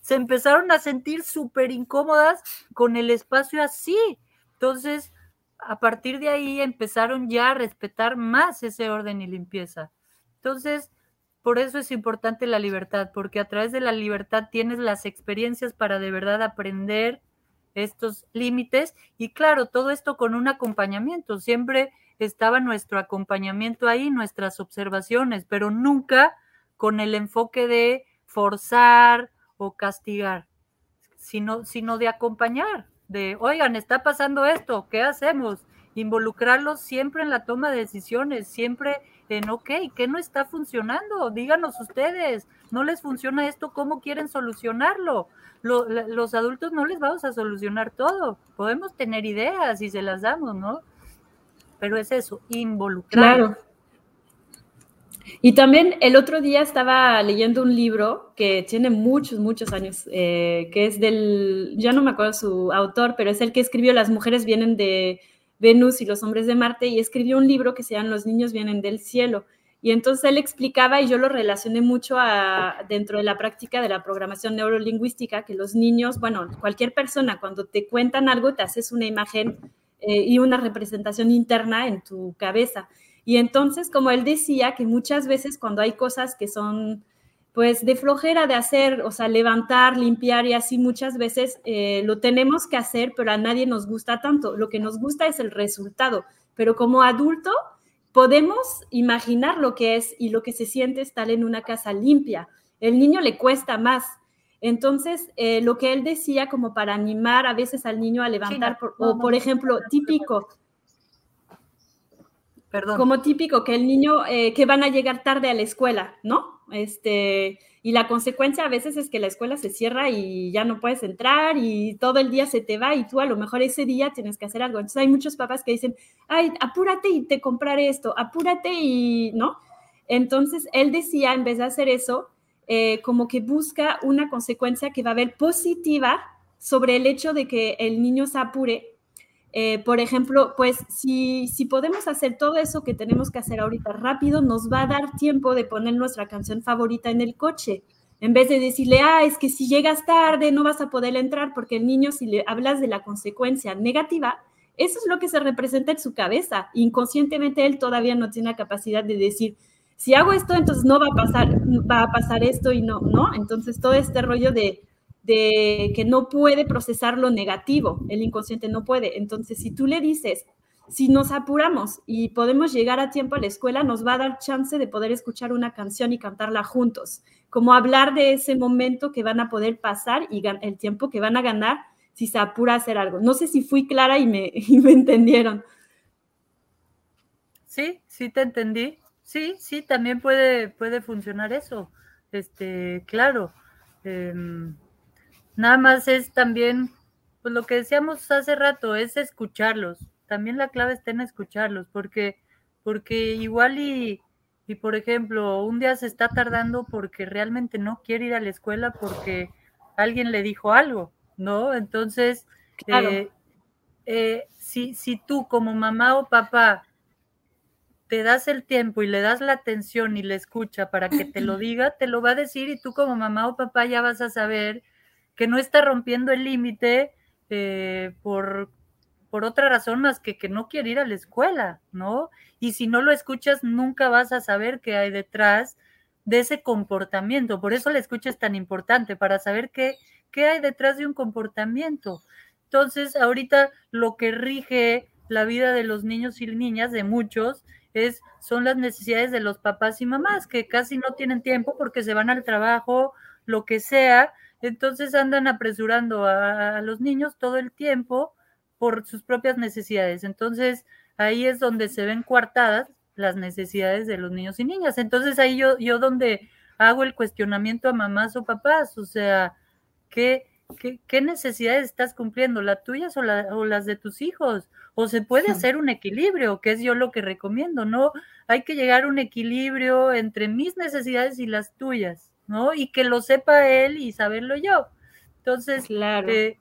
[SPEAKER 1] Se empezaron a sentir súper incómodas con el espacio así. Entonces, a partir de ahí empezaron ya a respetar más ese orden y limpieza. Entonces, por eso es importante la libertad, porque a través de la libertad tienes las experiencias para de verdad aprender, estos límites y claro, todo esto con un acompañamiento. Siempre estaba nuestro acompañamiento ahí, nuestras observaciones, pero nunca con el enfoque de forzar o castigar, sino, sino de acompañar, de, oigan, está pasando esto, ¿qué hacemos? Involucrarlos siempre en la toma de decisiones, siempre ok, ¿qué no está funcionando? Díganos ustedes, ¿no les funciona esto? ¿Cómo quieren solucionarlo? los adultos no les vamos a solucionar todo, podemos tener ideas y se las damos, ¿no? Pero es eso, involucrar. Claro.
[SPEAKER 3] Y también el otro día estaba leyendo un libro que tiene muchos, muchos años, eh, que es del, ya no me acuerdo su autor, pero es el que escribió Las mujeres vienen de Venus y los hombres de Marte y escribió un libro que se llama Los niños vienen del cielo. Y entonces él explicaba, y yo lo relacioné mucho a, dentro de la práctica de la programación neurolingüística, que los niños, bueno, cualquier persona, cuando te cuentan algo, te haces una imagen eh, y una representación interna en tu cabeza. Y entonces, como él decía, que muchas veces cuando hay cosas que son pues de flojera de hacer, o sea, levantar, limpiar y así muchas veces eh, lo tenemos que hacer, pero a nadie nos gusta tanto. Lo que nos gusta es el resultado. pero como adulto podemos imaginar lo que es y lo que se siente estar en una casa limpia. El niño le cuesta más. Entonces, eh, lo que él decía como para animar a veces al niño a levantar, o por ejemplo, típico, Perdón. como típico que el niño, eh, que van a llegar tarde a la escuela, ¿no? Este, y la consecuencia a veces es que la escuela se cierra y ya no puedes entrar y todo el día se te va y tú a lo mejor ese día tienes que hacer algo. Entonces hay muchos papás que dicen, ay, apúrate y te compraré esto, apúrate y, ¿no? Entonces él decía, en vez de hacer eso, eh, como que busca una consecuencia que va a haber positiva sobre el hecho de que el niño se apure eh, por ejemplo, pues si, si podemos hacer todo eso que tenemos que hacer ahorita rápido, nos va a dar tiempo de poner nuestra canción favorita en el coche. En vez de decirle, ah, es que si llegas tarde no vas a poder entrar, porque el niño, si le hablas de la consecuencia negativa, eso es lo que se representa en su cabeza. Inconscientemente él todavía no tiene la capacidad de decir, si hago esto, entonces no va a pasar, va a pasar esto y no, ¿no? Entonces todo este rollo de de que no puede procesar lo negativo, el inconsciente no puede. Entonces, si tú le dices, si nos apuramos y podemos llegar a tiempo a la escuela, nos va a dar chance de poder escuchar una canción y cantarla juntos, como hablar de ese momento que van a poder pasar y el tiempo que van a ganar si se apura a hacer algo. No sé si fui clara y me, me entendieron.
[SPEAKER 1] Sí, sí te entendí. Sí, sí, también puede, puede funcionar eso. Este, claro. Em, Nada más es también, pues lo que decíamos hace rato, es escucharlos. También la clave está en escucharlos, porque, porque igual y, y por ejemplo, un día se está tardando porque realmente no quiere ir a la escuela porque alguien le dijo algo, ¿no? Entonces, eh, eh, si, si tú como mamá o papá te das el tiempo y le das la atención y le escucha para que te lo diga, te lo va a decir y tú como mamá o papá ya vas a saber que no está rompiendo el límite eh, por, por otra razón más que que no quiere ir a la escuela, ¿no? Y si no lo escuchas, nunca vas a saber qué hay detrás de ese comportamiento. Por eso la escucha es tan importante, para saber qué, qué hay detrás de un comportamiento. Entonces, ahorita lo que rige la vida de los niños y niñas, de muchos, es, son las necesidades de los papás y mamás, que casi no tienen tiempo porque se van al trabajo, lo que sea, entonces andan apresurando a, los niños todo el tiempo por sus propias necesidades. Entonces ahí es donde se ven coartadas las necesidades de los niños y niñas. Entonces ahí yo, yo donde hago el cuestionamiento a mamás o papás, o sea, ¿qué, qué, necesidades estás cumpliendo? ¿Las tuyas o, o, las de tus hijos? O se puede hacer un equilibrio, que es yo lo que recomiendo, ¿no? Hay que llegar a un equilibrio entre mis necesidades y las tuyas. ¿No? Y que lo sepa él y saberlo yo. Entonces, claro. Eh,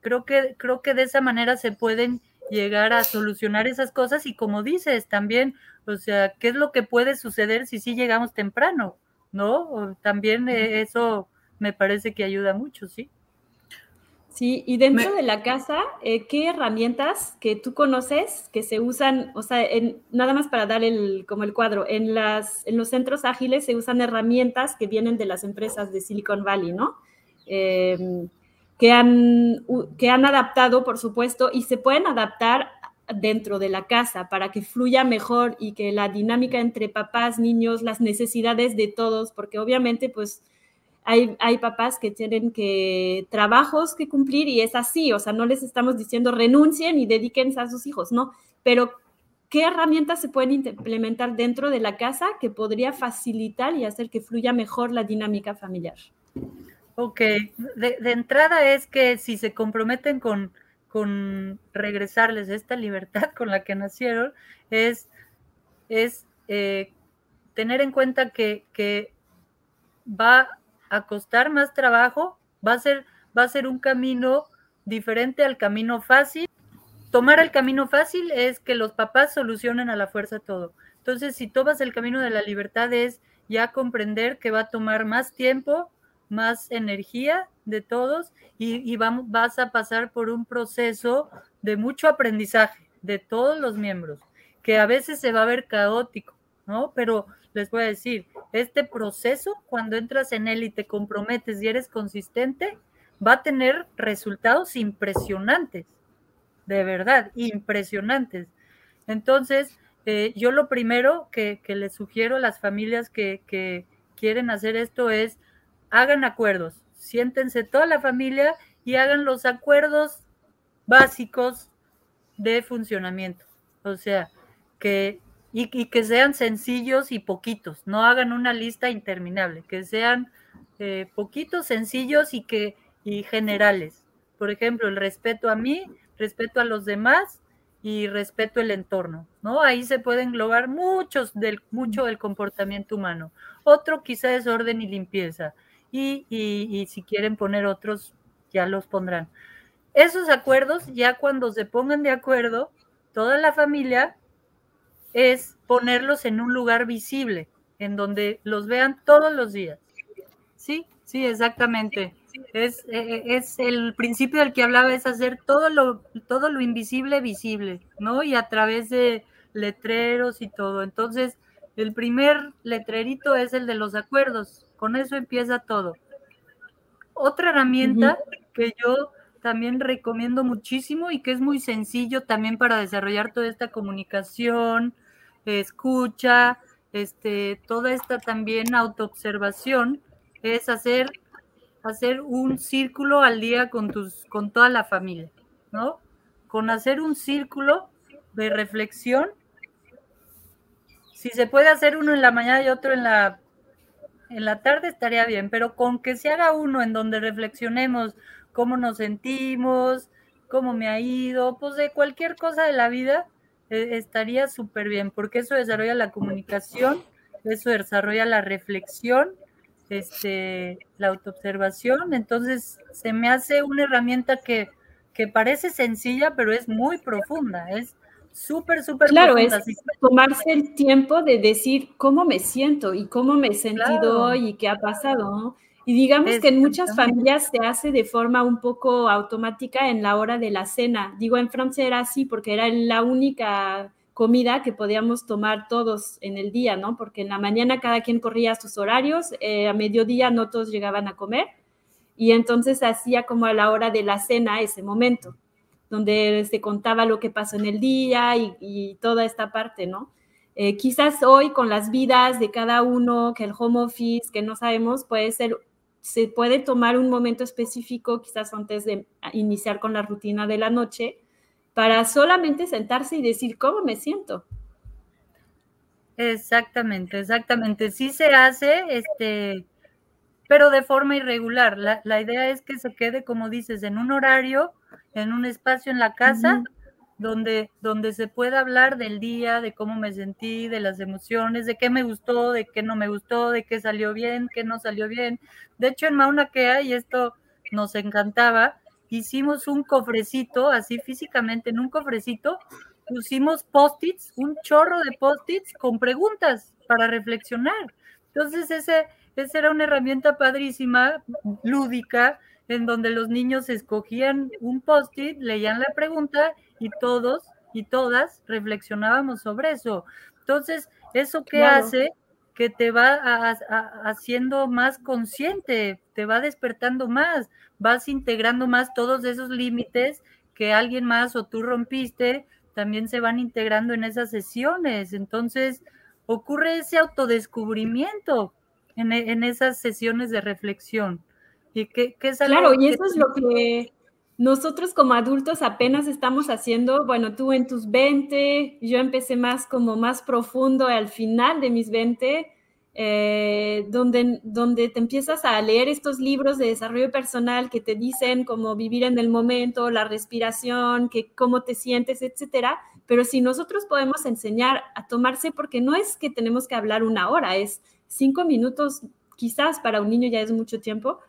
[SPEAKER 1] creo, que, creo que de esa manera se pueden llegar a solucionar esas cosas y como dices también, o sea, ¿qué es lo que puede suceder si sí llegamos temprano? ¿No? también eh, eso me parece que ayuda mucho, ¿sí?
[SPEAKER 3] Sí, y dentro de la casa, eh, ¿qué herramientas que tú conoces que se usan, o sea, en, nada más para dar el, como el cuadro, en, las, en los centros ágiles se usan herramientas que vienen de las empresas de Silicon Valley, ¿no? Em, que, han, que han adaptado, por supuesto, y se pueden adaptar dentro de la casa para que fluya mejor y que la dinámica entre papás, niños, las necesidades de todos, porque obviamente, pues, hay, papás que tienen que trabajos que cumplir y es así, o sea, no les estamos diciendo renuncien y dedíquense a sus hijos, no, pero ¿qué herramientas se pueden implementar dentro de la casa que podría facilitar y hacer que fluya mejor la dinámica familiar?
[SPEAKER 1] Ok, de, entrada es que si se comprometen con, con regresarles esta libertad con la que nacieron, es, es eh, tener en cuenta que, que va a costar más trabajo, va a ser, va a ser un camino diferente al camino fácil. Tomar el camino fácil es que los papás solucionen a la fuerza todo. Entonces, si tomas el camino de la libertad es ya comprender que va a tomar más tiempo, más energía de todos y, vamos, vas a pasar por un proceso de mucho aprendizaje de todos los miembros, que a veces se va a ver caótico, ¿no? Pero les voy a decir, este proceso, cuando entras en él y te comprometes y eres consistente, va a tener resultados impresionantes, de verdad, impresionantes. Entonces, eh, yo lo primero que, que, les sugiero a las familias que, que quieren hacer esto es hagan acuerdos, siéntense toda la familia y hagan los acuerdos básicos de funcionamiento. O sea, que y, que sean sencillos y poquitos, no hagan una lista interminable, que sean eh, poquitos, sencillos y que y generales. Por ejemplo, el respeto a mí, respeto a los demás y respeto el entorno, ¿no? Ahí se puede englobar muchos del, mucho del comportamiento humano. Otro quizá es orden y limpieza. Y, y si quieren poner otros, ya los pondrán. Esos acuerdos, ya cuando se pongan de acuerdo, toda la familia es ponerlos en un lugar visible, en donde los vean todos los días. Sí, sí, exactamente. Es, e, e, es el principio del que hablaba, es hacer todo lo, todo lo invisible visible, ¿no? Y a través de letreros y todo. Entonces, el primer letrerito es el de los acuerdos. Con eso empieza todo. Otra herramienta que yo también recomiendo muchísimo y que es muy sencillo también para desarrollar toda esta comunicación, escucha, este, toda esta también autoobservación, es hacer, hacer un círculo al día con, tus, con toda la familia, ¿no? Con hacer un círculo de reflexión. Si se puede hacer uno en la mañana y otro en la, en la tarde estaría bien, pero con que se haga uno en donde reflexionemos cómo nos sentimos, cómo me ha ido, pues de cualquier cosa de la vida, estaría súper bien, porque eso desarrolla la comunicación, eso desarrolla la reflexión, este, la autoobservación, entonces se me hace una herramienta que, que parece sencilla, pero es muy profunda, es súper, súper
[SPEAKER 3] claro, profunda. es tomarse el tiempo de decir cómo me siento y cómo me he sentido hoy y qué ha pasado, ¿no? Y digamos que en muchas familias se hace de forma un poco automática en la hora de la cena. Digo, en Francia era así porque era la única comida que podíamos tomar todos en el día, ¿no? Porque en la mañana cada quien corría sus horarios, eh, a mediodía no todos llegaban a comer y entonces hacía como a la hora de la cena ese momento, donde se contaba lo que pasó en el día y, toda esta parte, ¿no? Eh, quizás hoy con las vidas de cada uno, que el home office, que no sabemos, puede ser se puede tomar un momento específico, quizás antes de iniciar con la rutina de la noche, para solamente sentarse y decir cómo me siento.
[SPEAKER 1] Exactamente, exactamente. Sí se hace, este, pero de forma irregular. La, idea es que se quede, como dices, en un horario, en un espacio en la casa, donde, donde se pueda hablar del día, de cómo me sentí, de las emociones, de qué me gustó, de qué no me gustó, de qué salió bien, qué no salió bien. De hecho, en Mauna Kea, y esto nos encantaba, hicimos un cofrecito, así físicamente, en un cofrecito, pusimos post-its, un chorro de post-its con preguntas para reflexionar. Entonces, ese, esa era una herramienta padrísima, lúdica, en donde los niños escogían un post-it, leían la pregunta y todos y todas reflexionábamos sobre eso. Entonces, ¿eso qué hace? Que te va haciendo más consciente, te va despertando más, vas integrando más todos esos límites que alguien más o tú rompiste, también se van integrando en esas sesiones. Entonces, ocurre ese autodescubrimiento en, en esas sesiones de reflexión.
[SPEAKER 3] Y que, es claro, y eso es lo que nosotros como adultos apenas estamos haciendo, bueno, tú en tus 20, yo empecé más como más profundo al final de mis 20, eh, donde, donde te empiezas a leer estos libros de desarrollo personal que te dicen cómo vivir en el momento, la respiración, que cómo te sientes, etcétera. Pero si nosotros podemos enseñar a tomarse, porque no es que tenemos que hablar una hora, es cinco minutos, quizás para un niño ya es mucho tiempo,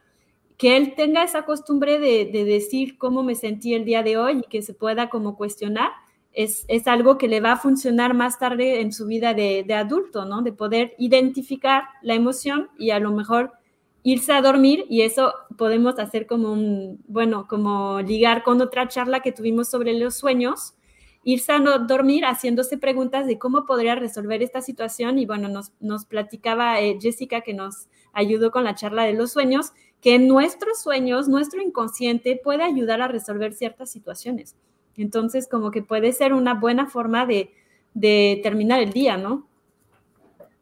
[SPEAKER 3] que él tenga esa costumbre de, decir cómo me sentí el día de hoy y que se pueda como cuestionar, es, algo que le va a funcionar más tarde en su vida de, adulto, ¿no? De poder identificar la emoción y a lo mejor irse a dormir y eso podemos hacer como un, bueno, como ligar con otra charla que tuvimos sobre los sueños, irse a dormir haciéndose preguntas de cómo podría resolver esta situación y bueno, nos, nos platicaba eh, Jessica que nos ayudó con la charla de los sueños, que nuestros sueños, nuestro inconsciente puede ayudar a resolver ciertas situaciones. Entonces, como que puede ser una buena forma de, de terminar el día, ¿no?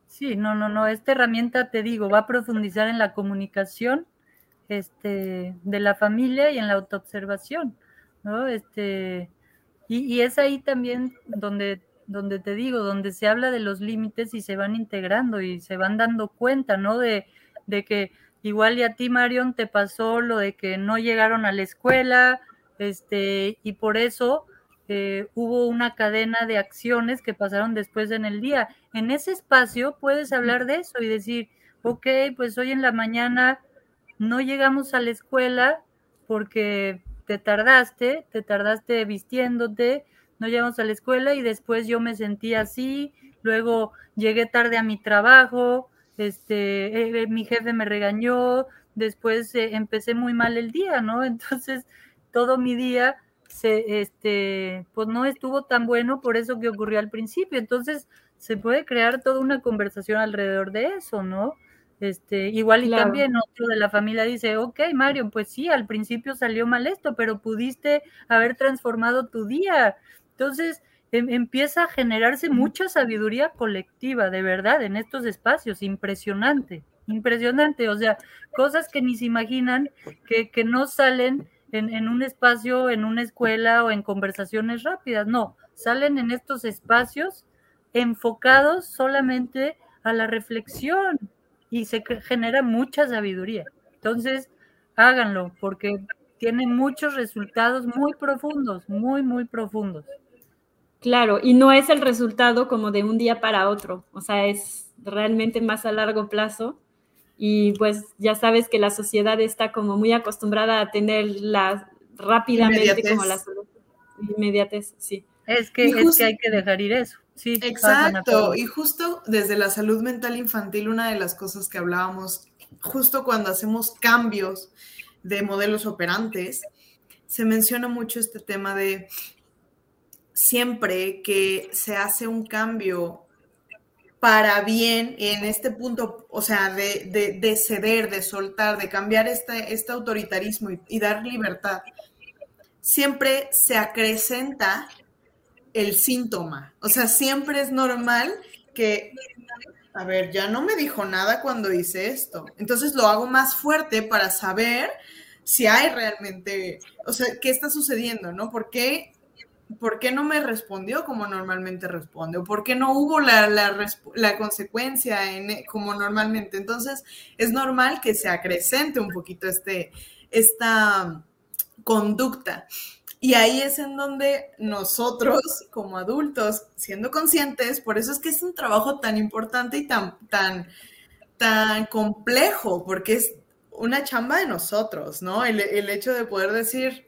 [SPEAKER 1] Sí, no, no, no. Esta herramienta, te digo, va a profundizar en la comunicación este, de la familia y en la autoobservación, ¿no? Este, y, y es ahí también donde donde te digo, donde se habla de los límites y se van integrando y se van dando cuenta, ¿no? De, de que igual y a ti, Marion, te pasó lo de que no llegaron a la escuela, este, y por eso eh, hubo una cadena de acciones que pasaron después en el día. En ese espacio puedes hablar de eso y decir, ok, pues hoy en la mañana no llegamos a la escuela porque te tardaste, te tardaste vistiéndote, no llegamos a la escuela y después yo me sentí así, luego llegué tarde a mi trabajo, este, eh, mi jefe me regañó, después eh, empecé muy mal el día, ¿no? Entonces, todo mi día se, este, pues no estuvo tan bueno por eso que ocurrió al principio. Entonces, se puede crear toda una conversación alrededor de eso, ¿no? Este, igual y también otro de la familia dice, ok, Mario, pues sí, al principio salió mal esto, pero pudiste haber transformado tu día. Entonces em, empieza a generarse mucha sabiduría colectiva, de verdad, en estos espacios, impresionante, impresionante, o sea, cosas que ni se imaginan, que, que no salen en, en, un espacio, en una escuela o en conversaciones rápidas, no, salen en estos espacios enfocados solamente a la reflexión y se genera mucha sabiduría. Entonces, háganlo porque tienen muchos resultados muy profundos, muy, muy profundos.
[SPEAKER 3] Claro, y no es el resultado como de un día para otro, o sea, es realmente más a largo plazo. Y pues ya sabes que la sociedad está como muy acostumbrada a tenerla rápidamente inmediatez. como la inmediatez, sí.
[SPEAKER 1] Es que, justo, es que hay que dejar ir eso. Sí,
[SPEAKER 2] exacto, y justo desde la salud mental infantil, una de las cosas que hablábamos, justo cuando hacemos cambios de modelos operantes, se menciona mucho este tema de siempre que se hace un cambio para bien en este punto, o sea, de, de, ceder, de soltar, de cambiar este, este autoritarismo y, y, dar libertad, siempre se acrecenta el síntoma. O sea, siempre es normal que, a ver, ya no me dijo nada cuando hice esto. Entonces lo hago más fuerte para saber si hay realmente, o sea, qué está sucediendo, ¿no? ¿Por qué ¿por qué no me respondió como normalmente responde? ¿O por qué no hubo la, la, consecuencia en, como normalmente? Entonces, es normal que se acrecente un poquito este, esta conducta. Y ahí es en donde nosotros, como adultos, siendo conscientes, por eso es que es un trabajo tan importante y tan, tan, tan complejo, porque es una chamba de nosotros, ¿no? El, el hecho de poder decir,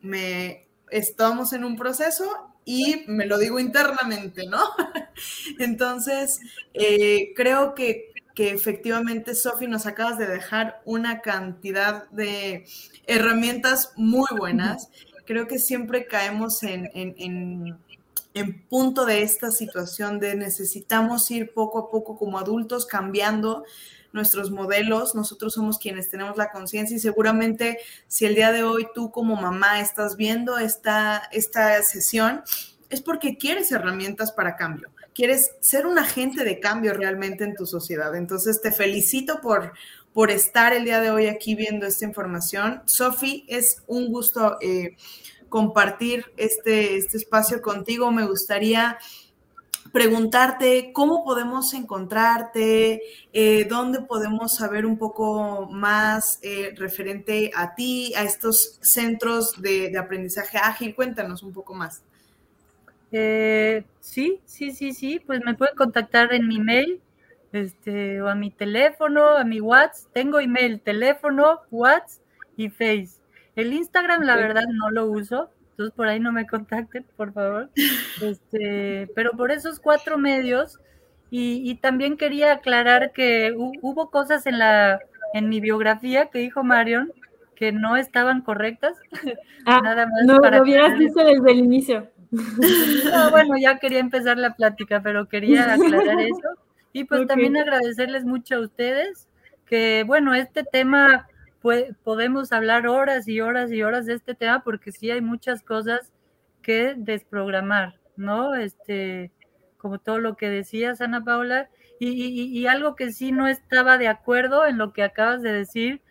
[SPEAKER 2] me estamos en un proceso y me lo digo internamente, ¿no? Entonces, eh, creo que, que efectivamente, Sofi, nos acabas de dejar una cantidad de herramientas muy buenas. Creo que siempre caemos en, en, en, en punto de esta situación de necesitamos ir poco a poco como adultos cambiando nuestros modelos, nosotros somos quienes tenemos la conciencia y seguramente si el día de hoy tú como mamá estás viendo esta, esta sesión, es porque quieres herramientas para cambio, quieres ser un agente de cambio realmente en tu sociedad. Entonces te felicito por, por estar el día de hoy aquí viendo esta información. Sofi, es un gusto eh, compartir este, este espacio contigo. Me gustaría preguntarte cómo podemos encontrarte, eh, dónde podemos saber un poco más eh, referente a ti, a estos centros de, aprendizaje ágil. Cuéntanos un poco más.
[SPEAKER 1] Eh, sí, sí, sí, sí, pues me pueden contactar en mi mail este, o a mi teléfono, a mi WhatsApp. Tengo email, teléfono, WhatsApp y Face. El Instagram, la verdad, no lo uso entonces por ahí no me contacten, por favor. Este, pero por esos cuatro medios, y, y, también quería aclarar que hubo cosas en la en mi biografía que dijo Marion que no estaban correctas.
[SPEAKER 3] Ah, Nada más no, para lo hubieras dicho desde el inicio.
[SPEAKER 1] No, bueno, ya quería empezar la plática, pero quería aclarar eso. Y pues okay. también agradecerles mucho a ustedes, que bueno, este tema podemos hablar horas y horas y horas de este tema porque sí hay muchas cosas que desprogramar, ¿no? Este, como todo lo que decías, Ana Paula, y, algo que sí no estaba de acuerdo en lo que acabas de decir,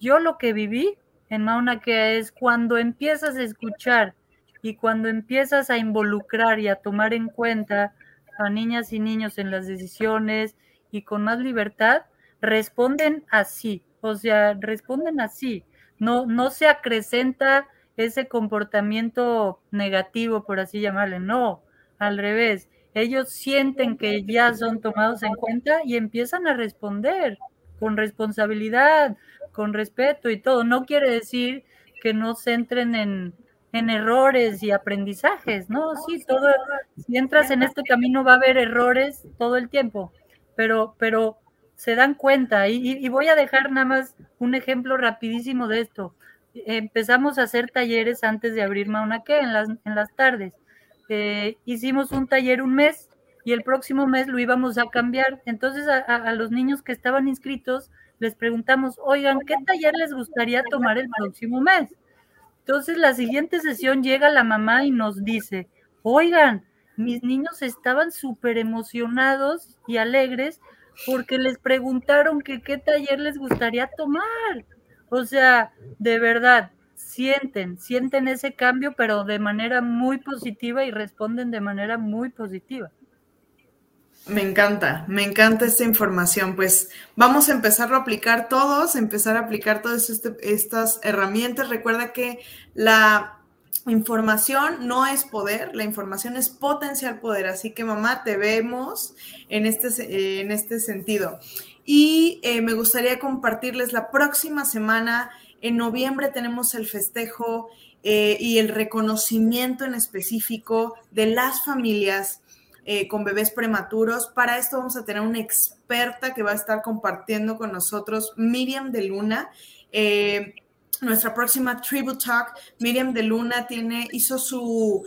[SPEAKER 1] yo lo que viví en Mauna Kea es cuando empiezas a escuchar y cuando empiezas a involucrar y a tomar en cuenta a niñas y niños en las decisiones y con más libertad, responden así, o sea, responden así, no, no se acrecenta ese comportamiento negativo, por así llamarle, no, al revés, ellos sienten que ya son tomados en cuenta y empiezan a responder con responsabilidad, con respeto y todo. No quiere decir que no se entren en, errores y aprendizajes, ¿no? Sí, todo, si entras en este camino va a haber errores todo el tiempo, pero, pero se dan cuenta y, voy a dejar nada más un ejemplo rapidísimo de esto. Empezamos a hacer talleres antes de abrir Mauna en las, en las tardes eh, hicimos un taller un mes y el próximo mes lo íbamos a cambiar. Entonces a, los niños que estaban inscritos les preguntamos, oigan, ¿qué taller les gustaría tomar el próximo mes? Entonces la siguiente sesión llega la mamá y nos dice, oigan, mis niños estaban súper emocionados y alegres porque les preguntaron que qué taller les gustaría tomar. O sea, de verdad, sienten, sienten ese cambio, pero de manera muy positiva y responden de manera muy positiva.
[SPEAKER 2] Me encanta, me encanta esta información. Pues vamos a empezar a aplicar todos, empezar a aplicar todas este, estas herramientas. Recuerda que la información no es poder, la información es potencial poder. Así que mamá, te vemos en este, en este sentido. Y eh, me gustaría compartirles la próxima semana en noviembre tenemos el festejo eh, y el reconocimiento en específico de las familias eh, con bebés prematuros. Para esto vamos a tener una experta que va a estar compartiendo con nosotros, Miriam de Luna. Eh, nuestra próxima Tribute Talk, Miriam de Luna tiene, hizo su,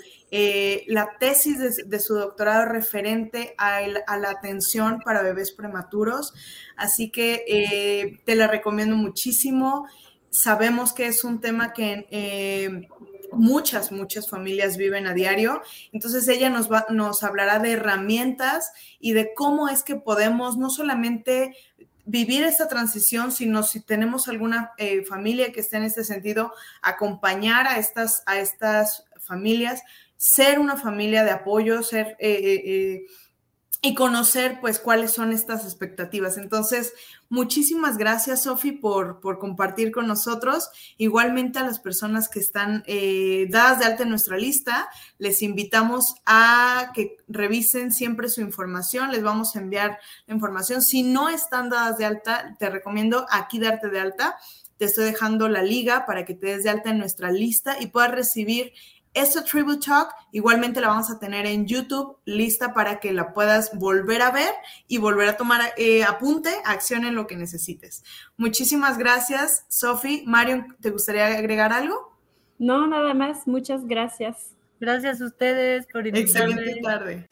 [SPEAKER 2] la tesis de, su doctorado referente a, la atención para bebés prematuros. Así que te la recomiendo muchísimo sabemos que es un tema que eh, muchas, muchas familias viven a diario. Entonces ella nos, va, nos hablará de herramientas y de cómo es que podemos no solamente vivir esta transición, sino si tenemos alguna eh, familia que esté en este sentido, acompañar a estas, a estas familias, ser una familia de apoyo, ser... Eh, y conocer pues cuáles son estas expectativas. Entonces, muchísimas gracias Sofi por, por compartir con nosotros. Igualmente a las personas que están eh, dadas de alta en nuestra lista, les invitamos a que revisen siempre su información. Les vamos a enviar la información. Si no están dadas de alta, te recomiendo aquí darte de alta. Te estoy dejando la liga para que te des de alta en nuestra lista y puedas recibir esta Tribute Talk igualmente la vamos a tener en YouTube lista para que la puedas volver a ver y volver a tomar eh, apunte, acción en lo que necesites. Muchísimas gracias, Sofi. Mario, ¿te gustaría agregar algo?
[SPEAKER 3] No, nada más. Muchas gracias.
[SPEAKER 1] Gracias a ustedes por invitarme.
[SPEAKER 2] Excelente tarde.